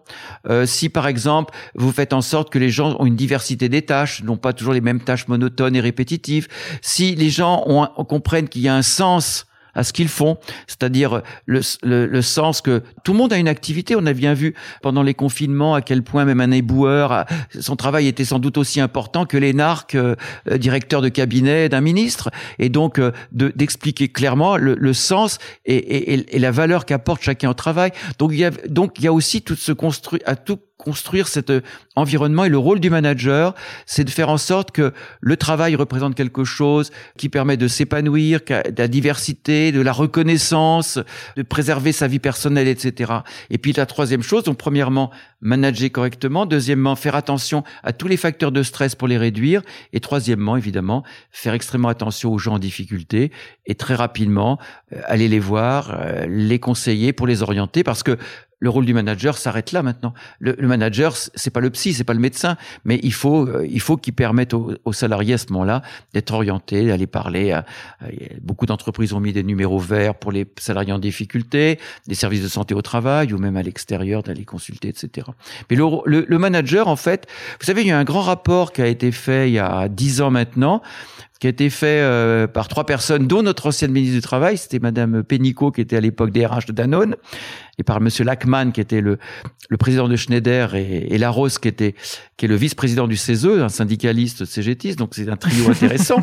Euh, si par exemple vous faites en sorte que les gens ont une diversité des tâches, n'ont pas toujours les mêmes tâches monotones et répétitives, si les gens ont on comprenne qu'il y a un sens à ce qu'ils font, c'est-à-dire le, le, sens que tout le monde a une activité. On a bien vu pendant les confinements à quel point même un éboueur, son travail était sans doute aussi important que l'énarque euh, directeur de cabinet d'un ministre, et donc euh, d'expliquer clairement le, le sens et, et, et, la valeur qu'apporte chacun au travail. Donc il y a donc il y a aussi tout ce construit à tout construire cet euh, environnement et le rôle du manager, c'est de faire en sorte que le travail représente quelque chose qui permet de s'épanouir, de la diversité, de la reconnaissance, de préserver sa vie personnelle, etc. Et puis la troisième chose, donc premièrement, manager correctement, deuxièmement, faire attention à tous les facteurs de stress pour les réduire, et troisièmement, évidemment, faire extrêmement attention aux gens en difficulté. Et très rapidement aller les voir, euh, les conseiller pour les orienter, parce que le rôle du manager s'arrête là maintenant. Le, le manager, c'est pas le psy, c'est pas le médecin, mais il faut, euh, il faut qu'il permette aux, salariés à ce moment-là d'être orientés, d'aller parler. Beaucoup d'entreprises ont mis des numéros verts pour les salariés en difficulté, des services de santé au travail ou même à l'extérieur d'aller consulter, etc. Mais le, le, le manager, en fait, vous savez, il y a un grand rapport qui a été fait il y a dix ans maintenant qui a été fait euh, par trois personnes, dont notre ancienne ministre du Travail, c'était Madame Pénicaud, qui était à l'époque DRH de Danone, et par Monsieur Lachman, qui était le, le président de Schneider, et, et Larose, qui était qui est le vice-président du CESE, un syndicaliste CGTiste, donc c'est un trio (laughs) intéressant.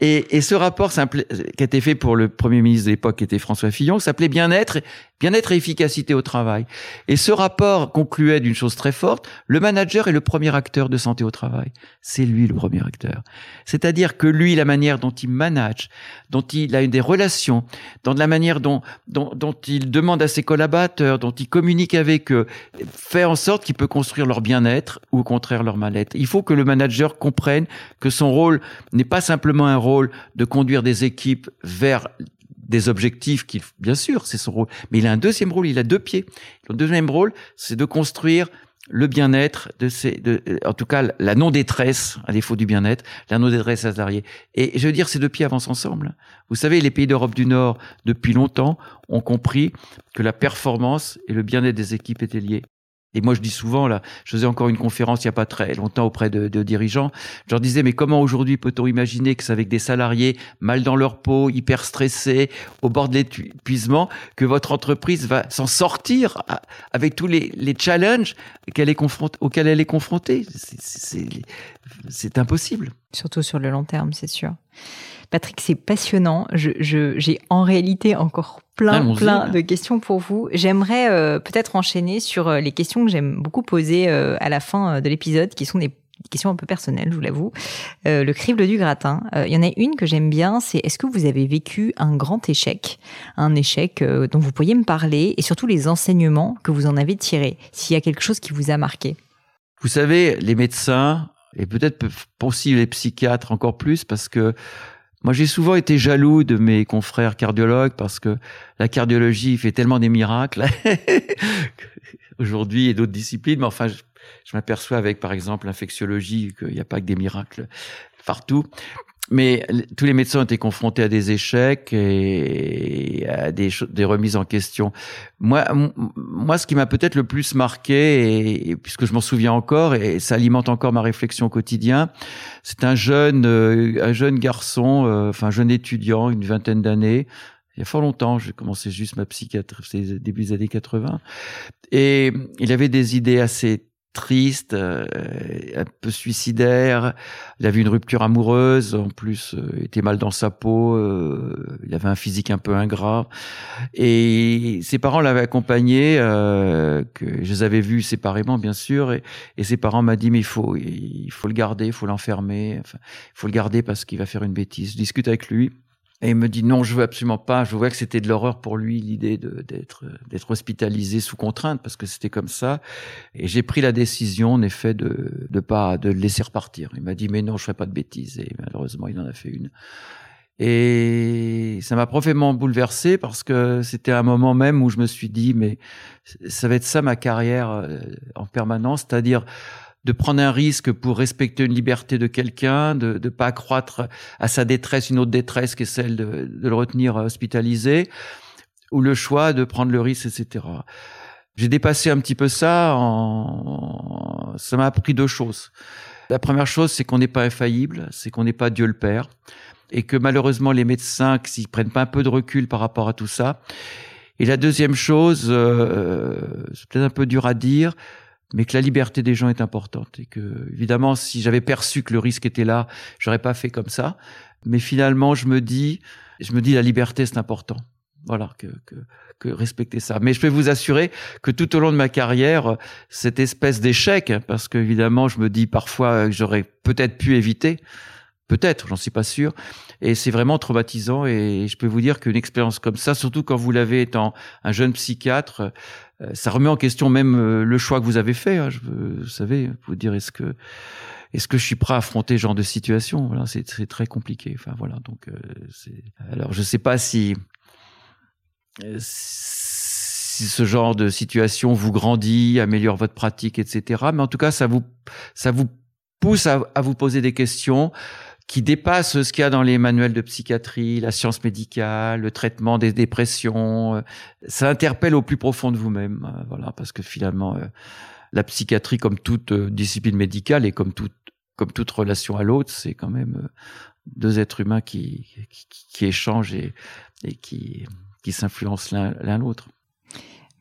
et, et, ce rapport qui a été fait pour le premier ministre de l'époque, qui était François Fillon, s'appelait Bien-être, bien-être et efficacité au travail. Et ce rapport concluait d'une chose très forte le manager est le premier acteur de santé au travail. C'est lui le premier acteur. C'est-à-dire que lui, la manière dont il manage, dont il a des relations, dans la manière dont, dont, dont il demande à ses collaborateurs, dont il communique avec eux, fait en sorte qu'il peut construire leur bien-être ou au contraire leur mal-être. Il faut que le manager comprenne que son rôle n'est pas simplement un rôle de conduire des équipes vers des objectifs qu'il, bien sûr, c'est son rôle. Mais il a un deuxième rôle, il a deux pieds. Le deuxième rôle, c'est de construire le bien-être de ces, en tout cas la non-détresse, à défaut du bien-être, la non-détresse salariée. Et je veux dire, ces deux pieds avancent ensemble. Vous savez, les pays d'Europe du Nord, depuis longtemps, ont compris que la performance et le bien-être des équipes étaient liés. Et moi, je dis souvent, là, je faisais encore une conférence il n'y a pas très longtemps auprès de, dirigeants. Je leur disais, mais comment aujourd'hui peut-on imaginer que c'est avec des salariés mal dans leur peau, hyper stressés, au bord de l'épuisement, que votre entreprise va s'en sortir avec tous les, challenges auxquels elle est confrontée? Impossible. Surtout sur le long terme, c'est sûr. Patrick, c'est passionnant. Je, j'ai en réalité encore plein, plein de questions pour vous. J'aimerais euh, peut-être enchaîner sur euh, les questions que j'aime beaucoup poser euh, à la fin de l'épisode, qui sont des questions un peu personnelles, je vous l'avoue. le crible du gratin. Il y en a une que j'aime bien, c'est est-ce que vous avez vécu un grand échec, un échec dont vous pourriez me parler, et surtout les enseignements que vous en avez tirés, s'il y a quelque chose qui vous a marqué? Vous savez, les médecins, et peut-être aussi les psychiatres encore plus, parce que moi, j'ai souvent été jaloux de mes confrères cardiologues parce que la cardiologie fait tellement des miracles (laughs) aujourd'hui et d'autres disciplines. Mais enfin, je, je m'aperçois avec, par exemple, l'infectiologie qu'il n'y a pas que des miracles partout. Mais tous les médecins été confrontés à des échecs et à des, remises en question. Moi, moi, ce qui m'a peut-être le plus marqué, et, puisque je m'en souviens encore, et ça alimente encore ma réflexion au quotidien, c'est un jeune, euh, un jeune garçon, euh, enfin un jeune étudiant, une vingtaine d'années. Il y a fort longtemps, j'ai commencé juste ma psychiatrie, c'est début des années 80, et il avait des idées assez triste, euh, un peu suicidaire. Il avait une rupture amoureuse, en plus, euh, il était mal dans sa peau. Euh, il avait un physique un peu ingrat. Et ses parents l'avaient accompagné, que je les avais vus séparément, bien sûr. Et, ses parents m'ont dit, mais il faut, il faut le garder, il faut l'enfermer. Enfin, il faut le garder parce qu'il va faire une bêtise. Je discute avec lui. Et il me dit non, je veux absolument pas. Je vois que c'était de l'horreur pour lui l'idée d'être d'être hospitalisé sous contrainte parce que c'était comme ça. Et j'ai pris la décision en effet de de pas de le laisser repartir. Il m'a dit mais non, je ferai pas de bêtises. Et malheureusement, il en a fait une. Et ça m'a profondément bouleversé parce que c'était un moment même où je me suis dit mais ça va être ça ma carrière euh, en permanence, c'est-à-dire de prendre un risque pour respecter une liberté de quelqu'un, de ne pas accroître à sa détresse une autre détresse qui est celle de, le retenir hospitalisé, ou le choix de prendre le risque, etc. J'ai dépassé un petit peu ça. En... Ça m'a appris deux choses. La première chose, c'est qu'on n'est pas infaillible, c'est qu'on n'est pas Dieu le Père, et que malheureusement les médecins, s'ils prennent pas un peu de recul par rapport à tout ça. Et la deuxième chose, euh, c'est peut-être un peu dur à dire, mais que la liberté des gens est importante et que évidemment si j'avais perçu que le risque était là, j'aurais pas fait comme ça. Mais finalement, je me dis, je me dis la liberté c'est important. Voilà que, que que respecter ça. Mais je peux vous assurer que tout au long de ma carrière, cette espèce d'échec, parce qu'évidemment, je me dis parfois que j'aurais peut-être pu éviter, peut-être, j'en suis pas sûr, et c'est vraiment traumatisant. Et je peux vous dire qu'une expérience comme ça, surtout quand vous l'avez étant un jeune psychiatre, euh, ça remet en question même euh, le choix que vous avez fait. Hein. Je vous savez, vous dire est-ce que est-ce que je suis prêt à affronter ce genre de situation? Voilà, c'est très compliqué. Enfin voilà, donc euh. Alors je sais pas si si ce genre de situation vous grandit, améliore votre pratique, etc. Mais en tout cas, ça vous ça vous pousse à, à vous poser des questions qui dépasse ce qu'il y a dans les manuels de psychiatrie, la science médicale, le traitement des dépressions. Euh, ça interpelle au plus profond de vous-même, euh, voilà, parce que finalement, euh, la psychiatrie, comme toute discipline médicale et comme toute comme toute relation à l'autre, c'est quand même deux êtres humains qui qui, échangent et, et qui qui s'influencent l'un l'autre.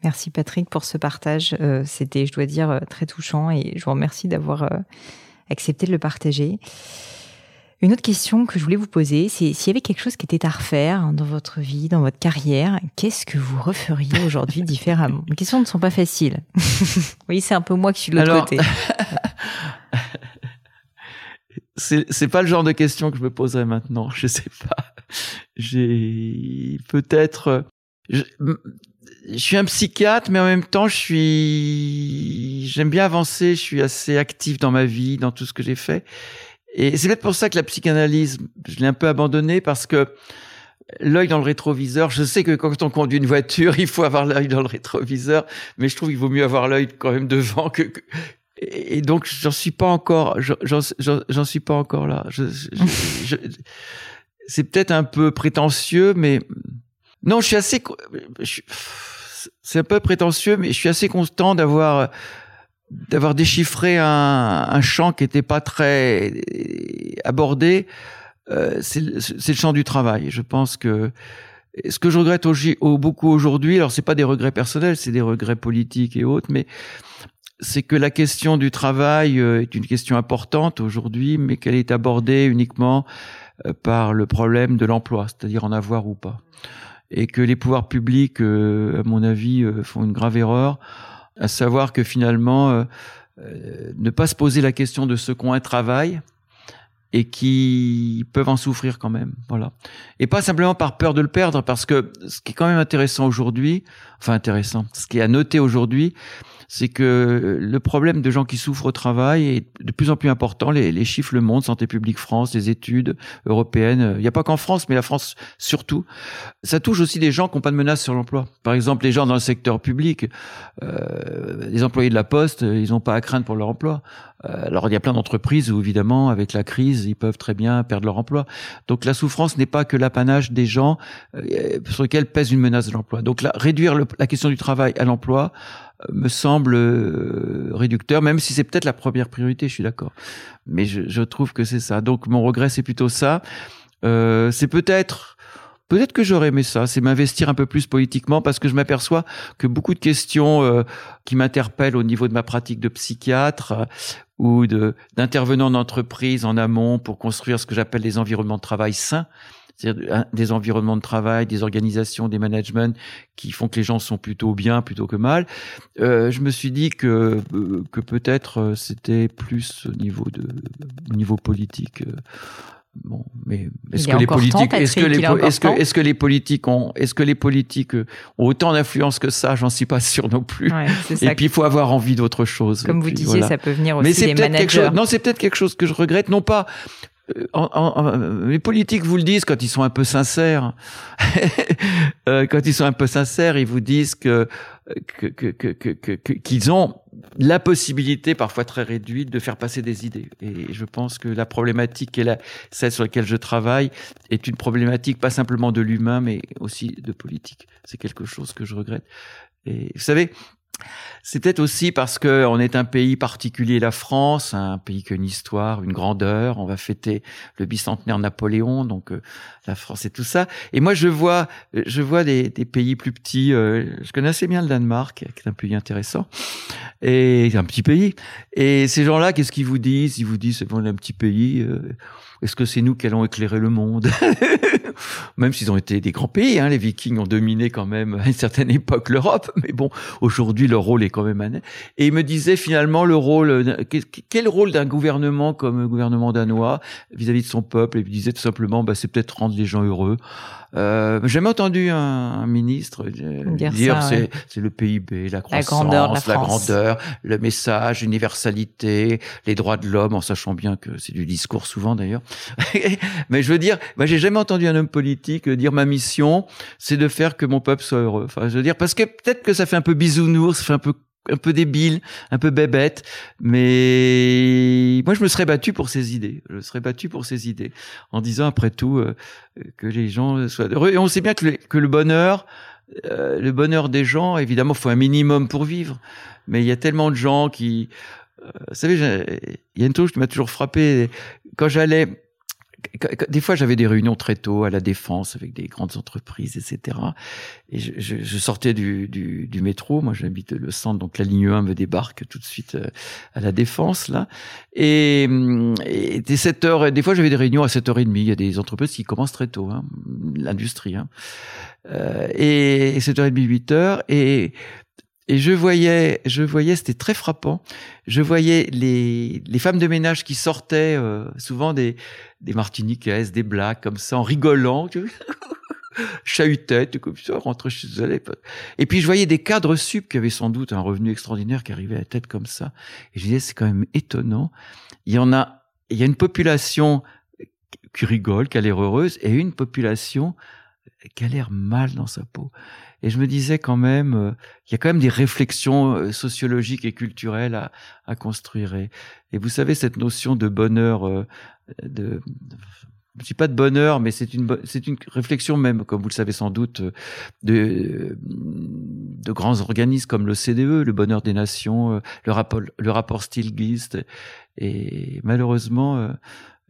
Merci Patrick pour ce partage. C'était, je dois dire, très touchant et je vous remercie d'avoir accepté de le partager. Une autre question que je voulais vous poser, c'est s'il y avait quelque chose qui était à refaire dans votre vie, dans votre carrière, qu'est-ce que vous referiez aujourd'hui (laughs) différemment? Les questions ne sont pas faciles. (laughs) oui, c'est un peu moi qui suis de l'autre côté. (laughs) c'est pas le genre de question que je me poserais maintenant. Je sais pas. J'ai peut-être. Je, je, suis un psychiatre, mais en même temps, je suis. J'aime bien avancer. Je suis assez actif dans ma vie, dans tout ce que j'ai fait. Et c'est peut-être pour ça que la psychanalyse, je l'ai un peu abandonnée parce que l'œil dans le rétroviseur. Je sais que quand on conduit une voiture, (laughs) il faut avoir l'œil dans le rétroviseur, mais je trouve qu'il vaut mieux avoir l'œil quand même devant que, et donc j'en suis pas encore, j'en suis pas encore là. Je, je, c'est peut-être un peu prétentieux, mais non, je suis assez, c'est un peu prétentieux, mais je suis assez content d'avoir d'avoir déchiffré un, un champ qui était pas très abordé. Euh, c'est le champ du travail. Je pense que ce que je regrette au, beaucoup aujourd'hui, alors c'est pas des regrets personnels, c'est des regrets politiques et autres, mais c'est que la question du travail euh, est une question importante aujourd'hui, mais qu'elle est abordée uniquement euh, par le problème de l'emploi, c'est-à-dire en avoir ou pas. Et que les pouvoirs publics, à mon avis, font une grave erreur, à savoir que finalement, ne pas se poser la question de ce qu'ont un travail, et qui peuvent en souffrir quand même. Voilà. Et pas simplement par peur de le perdre, parce que ce qui est quand même intéressant aujourd'hui, enfin intéressant, ce qui est à noter aujourd'hui, c'est que le problème de gens qui souffrent au travail est de plus en plus important. Les, chiffres le montrent, Santé publique France, les études européennes. Il n'y a pas qu'en France, mais la France surtout. Ça touche aussi des gens qui n'ont pas de menace sur l'emploi. Par exemple, les gens dans le secteur public, euh, les employés de la Poste, ils n'ont pas à craindre pour leur emploi. Euh, alors il y a plein d'entreprises où évidemment, avec la crise, ils peuvent très bien perdre leur emploi. Donc la souffrance n'est pas que l'apanage des gens euh, sur lesquels pèse une menace de l'emploi. Donc là, réduire la question du travail à l'emploi, me semble euh, réducteur, même si c'est peut-être la première priorité, je suis d'accord. Mais je, je, trouve que c'est ça. Donc mon regret, c'est plutôt ça. Euh, c'est peut-être Peut-être que j'aurais aimé ça, c'est m'investir un peu plus politiquement parce que je m'aperçois que beaucoup de questions euh, qui m'interpellent au niveau de ma pratique de psychiatre euh, ou d'intervenant en entreprise en amont pour construire ce que j'appelle les environnements de travail sains, c'est-à-dire des environnements de travail, des organisations, des managements qui font que les gens sont plutôt bien plutôt que mal. Euh, je me suis dit que euh, que peut-être euh, c'était plus au niveau de au niveau politique. Bon, mais est-ce que les politiques, est-ce que les, est-ce que, est-ce que les politiques ont, est-ce que les politiques ont autant d'influence que ça? J'en suis pas sûr non plus. Ouais, et puis il faut avoir envie d'autre chose. Comme vous disiez, ça peut venir aussi mais des managers. Quelque chose, non, c'est peut-être quelque chose que je regrette, non pas euh, en, les politiques vous le disent quand ils sont un peu sincères. (laughs) euh, quand ils sont un peu sincères, ils vous disent que qu'ils que, que, que, ont la possibilité, parfois très réduite, de faire passer des idées. Et je pense que la problématique, est la, celle sur laquelle je travaille, est une problématique pas simplement de l'humain, mais aussi de politique. C'est quelque chose que je regrette. Et vous savez, peut-être aussi parce que on est un pays particulier, la France, un pays qui a une histoire, une grandeur. On va fêter le bicentenaire Napoléon, donc euh, la France et tout ça. Et moi, je vois, je vois des, pays plus petits. Euh, je connais assez bien le Danemark, qui est un pays intéressant, et un petit pays. Et ces gens-là, qu'est-ce qu'ils vous disent? Ils vous disent, bon, un petit pays. Euh, est-ce que c'est nous qui allons éclairer le monde (laughs) Même s'ils ont été des grands pays, hein, les Vikings ont dominé quand même à une certaine époque l'Europe, mais bon, aujourd'hui leur rôle est quand même un... Et il me disait finalement le rôle, quel rôle d'un gouvernement comme le gouvernement danois vis-à-vis de son peuple Et il disait tout simplement, bah, c'est peut-être rendre les gens heureux. Euh, j'ai jamais entendu un, ministre dire, dire c'est, le PIB, la croissance, la grandeur, la, la grandeur, le message, l'universalité, les droits de l'homme, en sachant bien que c'est du discours souvent d'ailleurs. (laughs) Mais je veux dire, moi j'ai jamais entendu un homme politique dire ma mission, c'est de faire que mon peuple soit heureux. Enfin, je veux dire, parce que peut-être que ça fait un peu bisounours, ça fait un peu un peu débile, un peu bébête, mais moi je me serais battu pour ces idées. Je serais battu pour ces idées, en disant après tout euh, que les gens soient heureux. Et on sait bien que le, que le bonheur, euh, le bonheur des gens, évidemment, faut un minimum pour vivre. Mais il y a tellement de gens qui, euh, vous savez, il y a une chose qui m'a toujours frappé quand j'allais des fois, j'avais des réunions très tôt à la défense avec des grandes entreprises, etc. Et je, je, je sortais du, du, du, métro. Moi, j'habite le centre, donc la ligne 1 me débarque tout de suite euh, à la défense là. Et, et des 7 heures. Des fois, j'avais des réunions à 7h30. Il y a des entreprises qui commencent très tôt, hein, l'industrie. Hein. Euh, et 7h30, 8h. Et et je voyais, je voyais, c'était très frappant. Je voyais les, les femmes de ménage qui sortaient, euh, souvent des, des martiniquaises, des blagues comme ça, en rigolant, (laughs) chahutaient, comme ça, rentraient chez elles. Et puis je voyais des cadres sup qui avaient sans doute un revenu extraordinaire qui arrivait à la tête comme ça. Et je disais, c'est quand même étonnant. Il y en a, il y a une population qui rigole, qui a l'air heureuse, et une population qui a l'air mal dans sa peau. Et je me disais quand même, euh, il y a quand même des réflexions euh, sociologiques et culturelles à, construire. Et, vous savez, cette notion de bonheur, euh, de, je ne dis pas de bonheur, mais c'est une réflexion même, comme vous le savez sans doute, de de grands organismes comme l'OCDE, le bonheur des nations, le rapport le rapport Stilgist, et malheureusement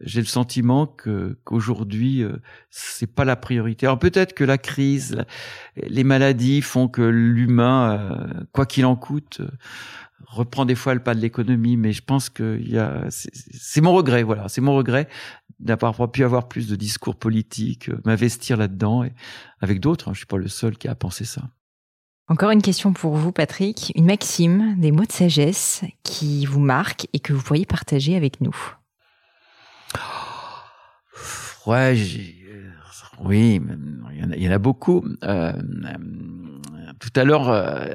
j'ai le sentiment que qu'aujourd'hui euh, c'est pas la priorité. Alors peut-être que la crise, les maladies font que l'humain, euh, quoi qu'il en coûte, euh, reprend des fois le pas de l'économie. Mais je pense que y a, c'est mon regret, voilà, c'est mon regret d'avoir pu avoir plus de discours politiques, m'investir là-dedans et avec d'autres. Hein, je suis pas le seul qui a pensé ça. Encore une question pour vous, Patrick. Une maxime, des mots de sagesse qui vous marquent et que vous pourriez partager avec nous. Ouais, euh, oui, il y, en a, beaucoup. Euh, tout à l'heure, euh,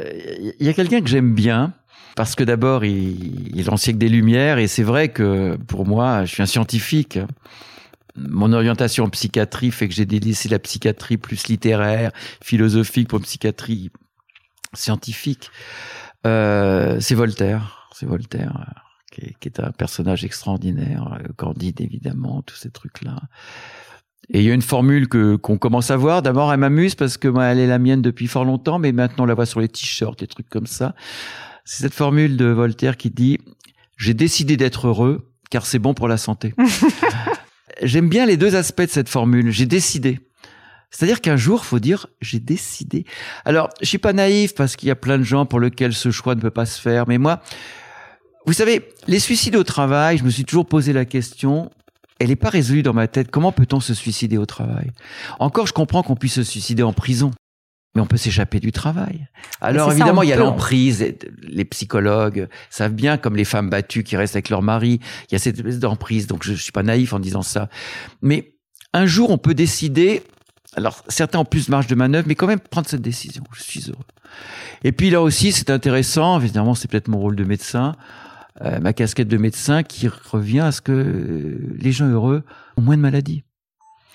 il y a quelqu'un que j'aime bien parce que d'abord, il, il l'ancien des Lumières et c'est vrai que pour moi, je suis un scientifique. Mon orientation en psychiatrie fait que j'ai délaissé la psychiatrie plus littéraire, philosophique pour psychiatrie scientifique. Euh, c'est Voltaire, c'est Voltaire qui est, un personnage extraordinaire, euh, Candide évidemment, tous ces trucs-là. Et il y a une formule que qu'on commence à voir. D'abord, elle m'amuse parce que moi, elle est la mienne depuis fort longtemps, mais maintenant on la voit sur les t-shirts, des trucs comme ça. C'est cette formule de Voltaire qui dit "J'ai décidé d'être heureux car c'est bon pour la santé." (laughs) J'aime bien les deux aspects de cette formule. J'ai décidé. C'est-à-dire qu'un jour, faut dire j'ai décidé. Alors, je suis pas naïf parce qu'il y a plein de gens pour lesquels ce choix ne peut pas se faire, mais moi, vous savez, les suicides au travail, je me suis toujours posé la question, elle n'est pas résolue dans ma tête. Comment peut-on se suicider au travail? Encore, je comprends qu'on puisse se suicider en prison, mais on peut s'échapper du travail. Alors évidemment, il y a l'emprise. Les psychologues savent bien, comme les femmes battues qui restent avec leur mari, il y a cette espèce d'emprise. Donc je, ne suis pas naïf en disant ça. Mais un jour, on peut décider. Alors certains ont plus de marge de manœuvre, mais quand même prendre cette décision. Je suis heureux. Et puis là aussi, c'est intéressant. Évidemment, c'est peut-être mon rôle de médecin. Euh, ma casquette de médecin qui revient à ce que euh, les gens heureux ont moins de maladies.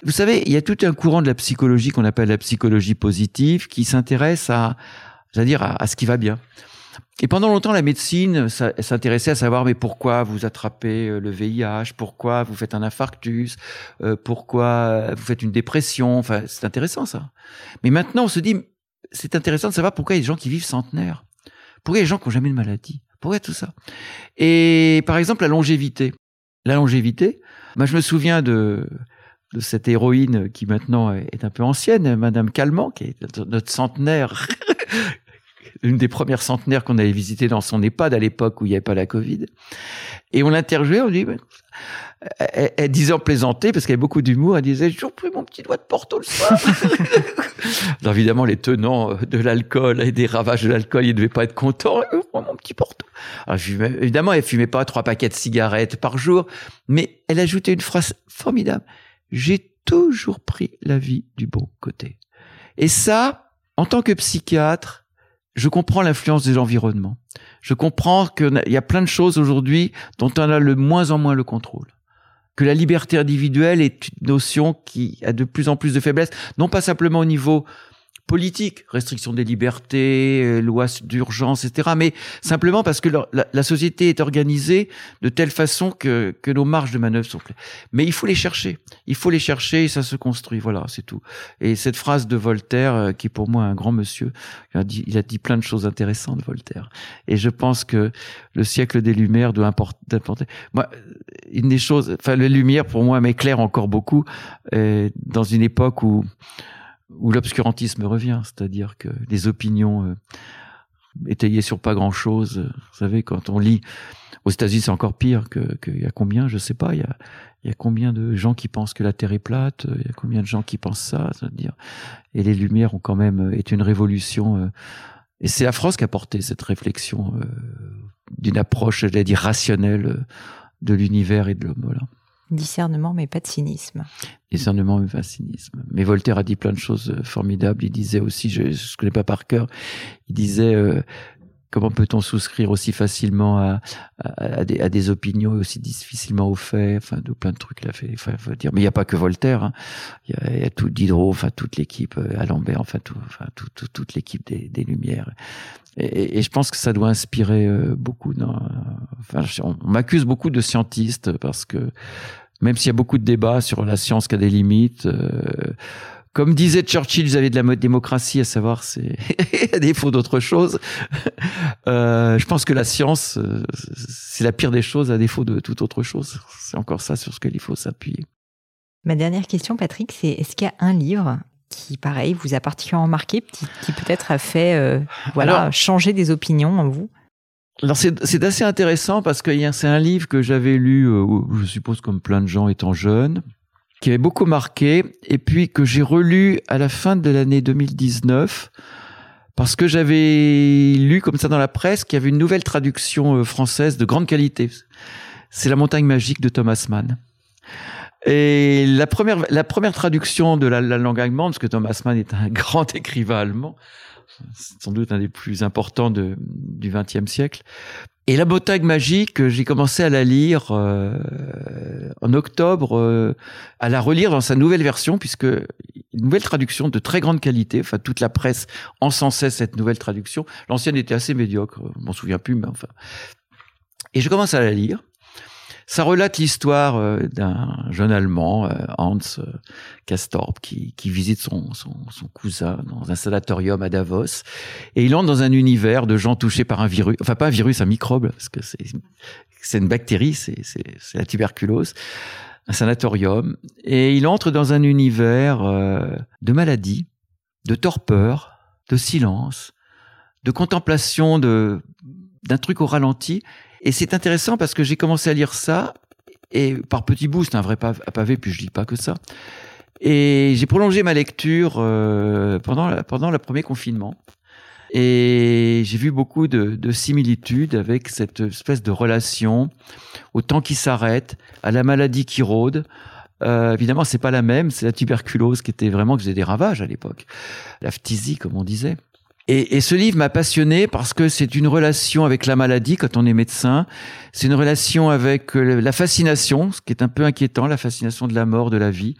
Vous savez, il y a tout un courant de la psychologie qu'on appelle la psychologie positive qui s'intéresse à, dire à, à, ce qui va bien. Et pendant longtemps, la médecine s'intéressait à savoir mais pourquoi vous attrapez euh, le VIH, pourquoi vous faites un infarctus, pourquoi vous faites une dépression. Enfin, c'est intéressant ça. Mais maintenant, on se dit c'est intéressant de savoir pourquoi il y a des gens qui vivent centenaires, pourquoi il y a des gens qui n'ont jamais de maladie, pourquoi tout ça Et par exemple, la longévité. La longévité, moi, je me souviens de, de cette héroïne qui maintenant est un peu ancienne, Madame Calment, qui est notre centenaire, (laughs) une des premières centenaires qu'on avait visitées dans son EHPAD à l'époque où il n'y avait pas la Covid. Et on l'interviewait, on dit, elle, disait en plaisanter, parce qu'elle avait beaucoup d'humour, elle disait, j'ai toujours pris mon petit doigt de Porto le soir. (laughs) Alors évidemment, les tenants de l'alcool et des ravages de l'alcool, ils ne devaient pas être contents. Oh, mon petit Porto. Alors, évidemment, elle fumait pas trois paquets de cigarettes par jour, mais elle ajoutait une phrase formidable. J'ai toujours pris la vie du bon côté. Et ça, en tant que psychiatre, je comprends l'influence des environnements. Je comprends qu'il y a plein de choses aujourd'hui dont on a le moins en moins le contrôle que la liberté individuelle est une notion qui a de plus en plus de faiblesse, non pas simplement au niveau politique, restriction des libertés, euh, lois d'urgence, etc. Mais simplement parce que la, société est organisée de telle façon que, nos marges de manœuvre sont claires. Mais il faut les chercher. Il faut les chercher et ça se construit. Voilà, c'est tout. Et cette phrase de Voltaire, euh, qui est pour moi un grand monsieur, il a, dit, plein de choses intéressantes, Voltaire. Et je pense que le siècle des Lumières doit importer. Moi, une des choses, enfin, les Lumières pour moi m'éclaire encore beaucoup euh, dans une époque où où l'obscurantisme revient, c'est-à-dire que les opinions euh, étayées sur pas grand-chose, euh, vous savez, quand on lit aux États-Unis, c'est encore pire que qu'il y a combien, je sais pas, il y a y a combien de gens qui pensent que la Terre est plate, il y a combien de gens qui pensent ça, c'est-à-dire et les Lumières ont quand même été une révolution euh, et c'est la France qui a porté cette réflexion d'une approche, j'allais dire rationnelle de l'univers et de l'homme. Voilà. Discernement, mais pas de cynisme. Discernement, mais pas de cynisme. Mais Voltaire a dit plein de choses euh, formidables. Il disait aussi, je ne connais pas par cœur, il disait, euh, Comment peut-on souscrire aussi facilement à, à, des, à, des, opinions aussi difficilement au fait, enfin, de plein de trucs là fait. Enfin, faut dire, mais il n'y a pas que Voltaire. Hein. Il y, a, y, a, tout Diderot, enfin toute l'équipe, euh, Alembert, enfin, enfin tout, tout, toute l'équipe des, Lumières. Et, je pense que ça doit inspirer euh, beaucoup. Enfin, on, m'accuse beaucoup de scientiste parce que même s'il y a beaucoup de débats sur la science qui a des limites. Euh, comme disait Churchill, vous avez de la démocratie, à savoir, c'est (laughs) à défaut d'autre chose. Euh, je pense que la science, c'est la pire des choses à défaut de toute autre chose. C'est encore ça sur ce qu'il faut s'appuyer. Ma dernière question, Patrick, c'est est-ce qu'il y a un livre qui, pareil, vous a particulièrement marqué, qui peut-être a fait, euh, voilà, changer des opinions en vous? Alors c'est assez intéressant parce que c'est un livre que j'avais lu, euh, je suppose comme plein de gens étant jeunes, qui avait beaucoup marqué, et puis que j'ai relu à la fin de l'année 2019, parce que j'avais lu comme ça dans la presse qu'il y avait une nouvelle traduction euh, française de grande qualité. C'est La montagne magique de Thomas Mann. Et la première, la première traduction de la, la langue allemande, parce que Thomas Mann est un (laughs) grand écrivain allemand, sans doute un des plus importants du XXe siècle, et la montagne magique, j'ai commencé à la lire euh, en octobre, euh, à la relire dans sa nouvelle version, puisque une nouvelle traduction de très grande qualité. Enfin, toute la presse encensait cette nouvelle traduction. L'ancienne était assez médiocre, je m'en souviens plus, mais enfin. Et je commence à la lire. Ça relate l'histoire euh, d'un jeune Allemand, euh, Hans euh, Castorp, qui, qui visite son, son, son, cousin dans un sanatorium à Davos. Et il entre dans un univers de gens touchés par un virus, enfin pas un virus, un microbe, parce que c'est, une bactérie, c'est, la tuberculose, un sanatorium. Et il entre dans un univers de maladie, de torpeur, de silence, de contemplation de, d'un truc au ralenti et c'est intéressant parce que j'ai commencé à lire ça, et par petits bouts, c'est un vrai pavé, puis je dis pas que ça. Et j'ai prolongé ma lecture euh, pendant, pendant le premier confinement. Et j'ai vu beaucoup de, de, similitudes avec cette espèce de relation au temps qui s'arrête, à la maladie qui rôde. Euh, évidemment, c'est pas la même. C'est la tuberculose qui était vraiment qui faisait des ravages à l'époque, la phtisie comme on disait. Et, et, ce livre m'a passionné parce que c'est une relation avec la maladie quand on est médecin. C'est une relation avec euh, la fascination, ce qui est un peu inquiétant, la fascination de la mort, de la vie.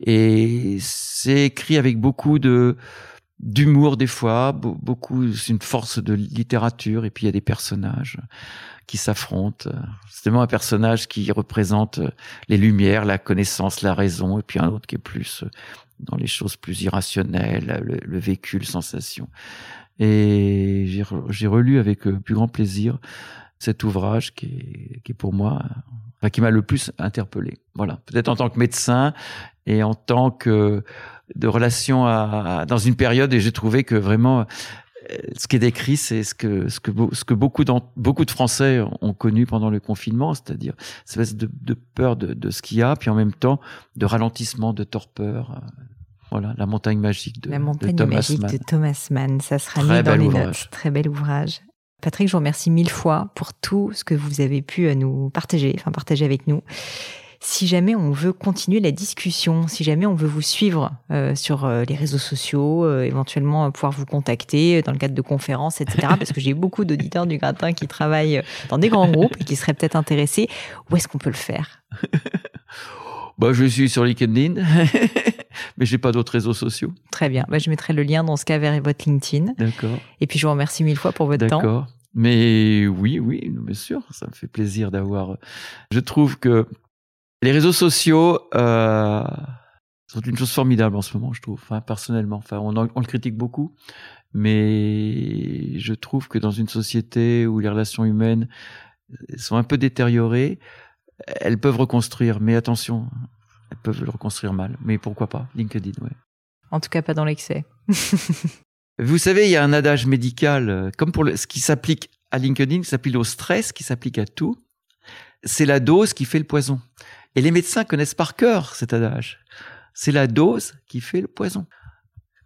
Et c'est écrit avec beaucoup de d'humour des fois, beaucoup. C'est une force de littérature. Et puis il y a des personnages qui s'affrontent. C'est vraiment un personnage qui représente les lumières, la connaissance, la raison, et puis un autre qui est plus dans les choses plus irrationnelles, le, vécu, le sensation. Et j'ai relu avec euh, plus grand plaisir cet ouvrage qui est, pour moi, enfin, qui m'a le plus interpellé. Voilà, peut-être en tant que médecin et en tant que de relation dans une période et j'ai trouvé que vraiment euh, ce qui est décrit, c'est ce que ce que ce que beaucoup beaucoup de Français ont connu pendant le confinement, c'est-à-dire cette espèce de, de peur de, de ce qu'il y a, puis en même temps de ralentissement, de torpeur, voilà, La montagne magique de, La montagne Thomas magique Mann. de Thomas Mann. Ça sera mis dans les ouvrage. notes. Très bel ouvrage. Patrick, je vous remercie mille fois pour tout ce que vous avez pu euh, nous partager, enfin partager avec nous. Si jamais on veut continuer la discussion, si jamais on veut vous suivre euh, sur euh, les réseaux sociaux, euh, éventuellement pouvoir vous contacter dans le cadre de conférences, etc., (laughs) parce que j'ai beaucoup d'auditeurs du gratin qui travaillent dans des grands groupes et qui seraient peut-être intéressés, où est-ce qu'on peut le faire? (laughs) Bah, je suis sur LinkedIn, (laughs) mais j'ai pas d'autres réseaux sociaux. Très bien. Bah, je mettrai le lien dans ce cas vers votre LinkedIn. D'accord. Et puis je vous remercie mille fois pour votre temps. D'accord. Mais oui, oui, bien sûr, ça me fait plaisir d'avoir. Je trouve que les réseaux sociaux euh, sont une chose formidable en ce moment, je trouve. Enfin, personnellement, enfin, on, en- on le critique beaucoup, mais je trouve que dans une société où les relations humaines sont un peu détériorées, elles peuvent reconstruire. Mais attention, elles peuvent le reconstruire mal. Mais pourquoi pas? LinkedIn, ouais. En tout cas, pas dans l'excès. (laughs) Vous savez, il y a un adage médical, euh, comme pour le- ce qui s'applique à LinkedIn, qui s'applique au stress, qui s'applique à tout. C'est la dose qui fait le poison. Et les médecins connaissent par cœur cet adage. C'est la dose qui fait le poison.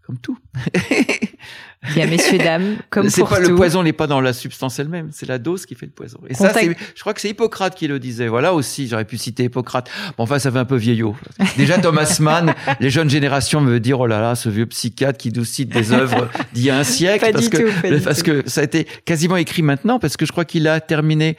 Comme tout. (laughs) Bien, messieurs, dames, comme pour pas tout. le poison n'est pas dans la substance elle-même, c'est la dose qui fait le poison. Et ça, Contact- je crois que c'est Hippocrate qui le disait. Voilà aussi, j'aurais pu citer Hippocrate. Bon, enfin, ça fait un peu vieillot. Déjà, Thomas (laughs) Mann, les jeunes générations me dire, oh là là, ce vieux psychiatre qui nous cite des œuvres d'il y a un siècle. Pas parce du que, tout, pas du parce tout. que ça a été quasiment écrit maintenant, parce que je crois qu'il a terminé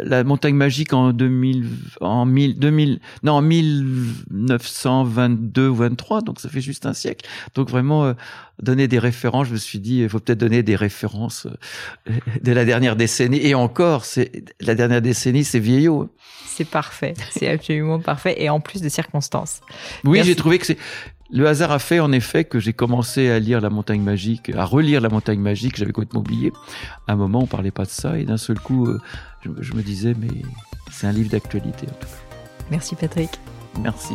la montagne magique en 2000, en 1000, 2000, non, en 1922 ou 23, donc ça fait juste un siècle. Donc vraiment, euh, donner des références, je me suis dit, il faut peut-être donner des références euh, de la dernière décennie. Et encore, c'est, la dernière décennie, c'est vieillot. C'est parfait. C'est absolument parfait. Et en plus de circonstances. Oui, j'ai trouvé que c'est, le hasard a fait en effet que j'ai commencé à lire la montagne magique, à relire la montagne magique, j'avais complètement oublié. À un moment, on parlait pas de ça, et d'un seul coup, euh, je, je me disais, mais c'est un livre d'actualité. en tout cas. Merci, Patrick. Merci.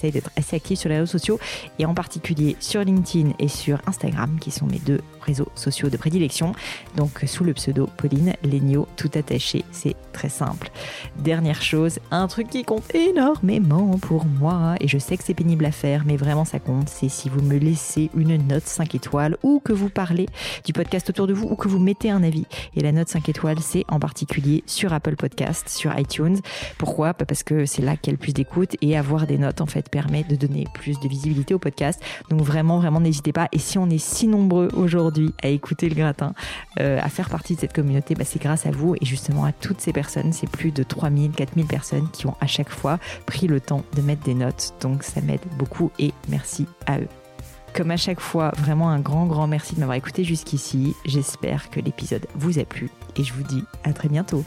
D'être assez active sur les réseaux sociaux et en particulier sur LinkedIn et sur Instagram, qui sont mes deux réseaux sociaux de prédilection. Donc, sous le pseudo Pauline Legno, tout attaché. C'est très simple. Dernière chose, un truc qui compte énormément pour moi, et je sais que c'est pénible à faire, mais vraiment ça compte, c'est si vous me laissez une note 5 étoiles ou que vous parlez du podcast autour de vous ou que vous mettez un avis. Et la note 5 étoiles, c'est en particulier sur Apple Podcast, sur iTunes. Pourquoi? Bah, Parce que c'est là qu'il y a le plus d'écoute et avoir des notes en fait permet de donner plus de visibilité au podcast. Donc vraiment, vraiment n'hésitez pas. Et si on est si nombreux à écouter le gratin, euh, à faire partie de cette communauté, bah, c'est grâce à vous et justement à toutes ces personnes. C'est plus de 3000, 4000 personnes qui ont à chaque fois pris le temps de mettre des notes. Donc ça m'aide beaucoup et merci à eux. Comme à chaque fois, vraiment un grand, grand merci de m'avoir écouté jusqu'ici. J'espère que l'épisode vous a plu et je vous dis à très bientôt.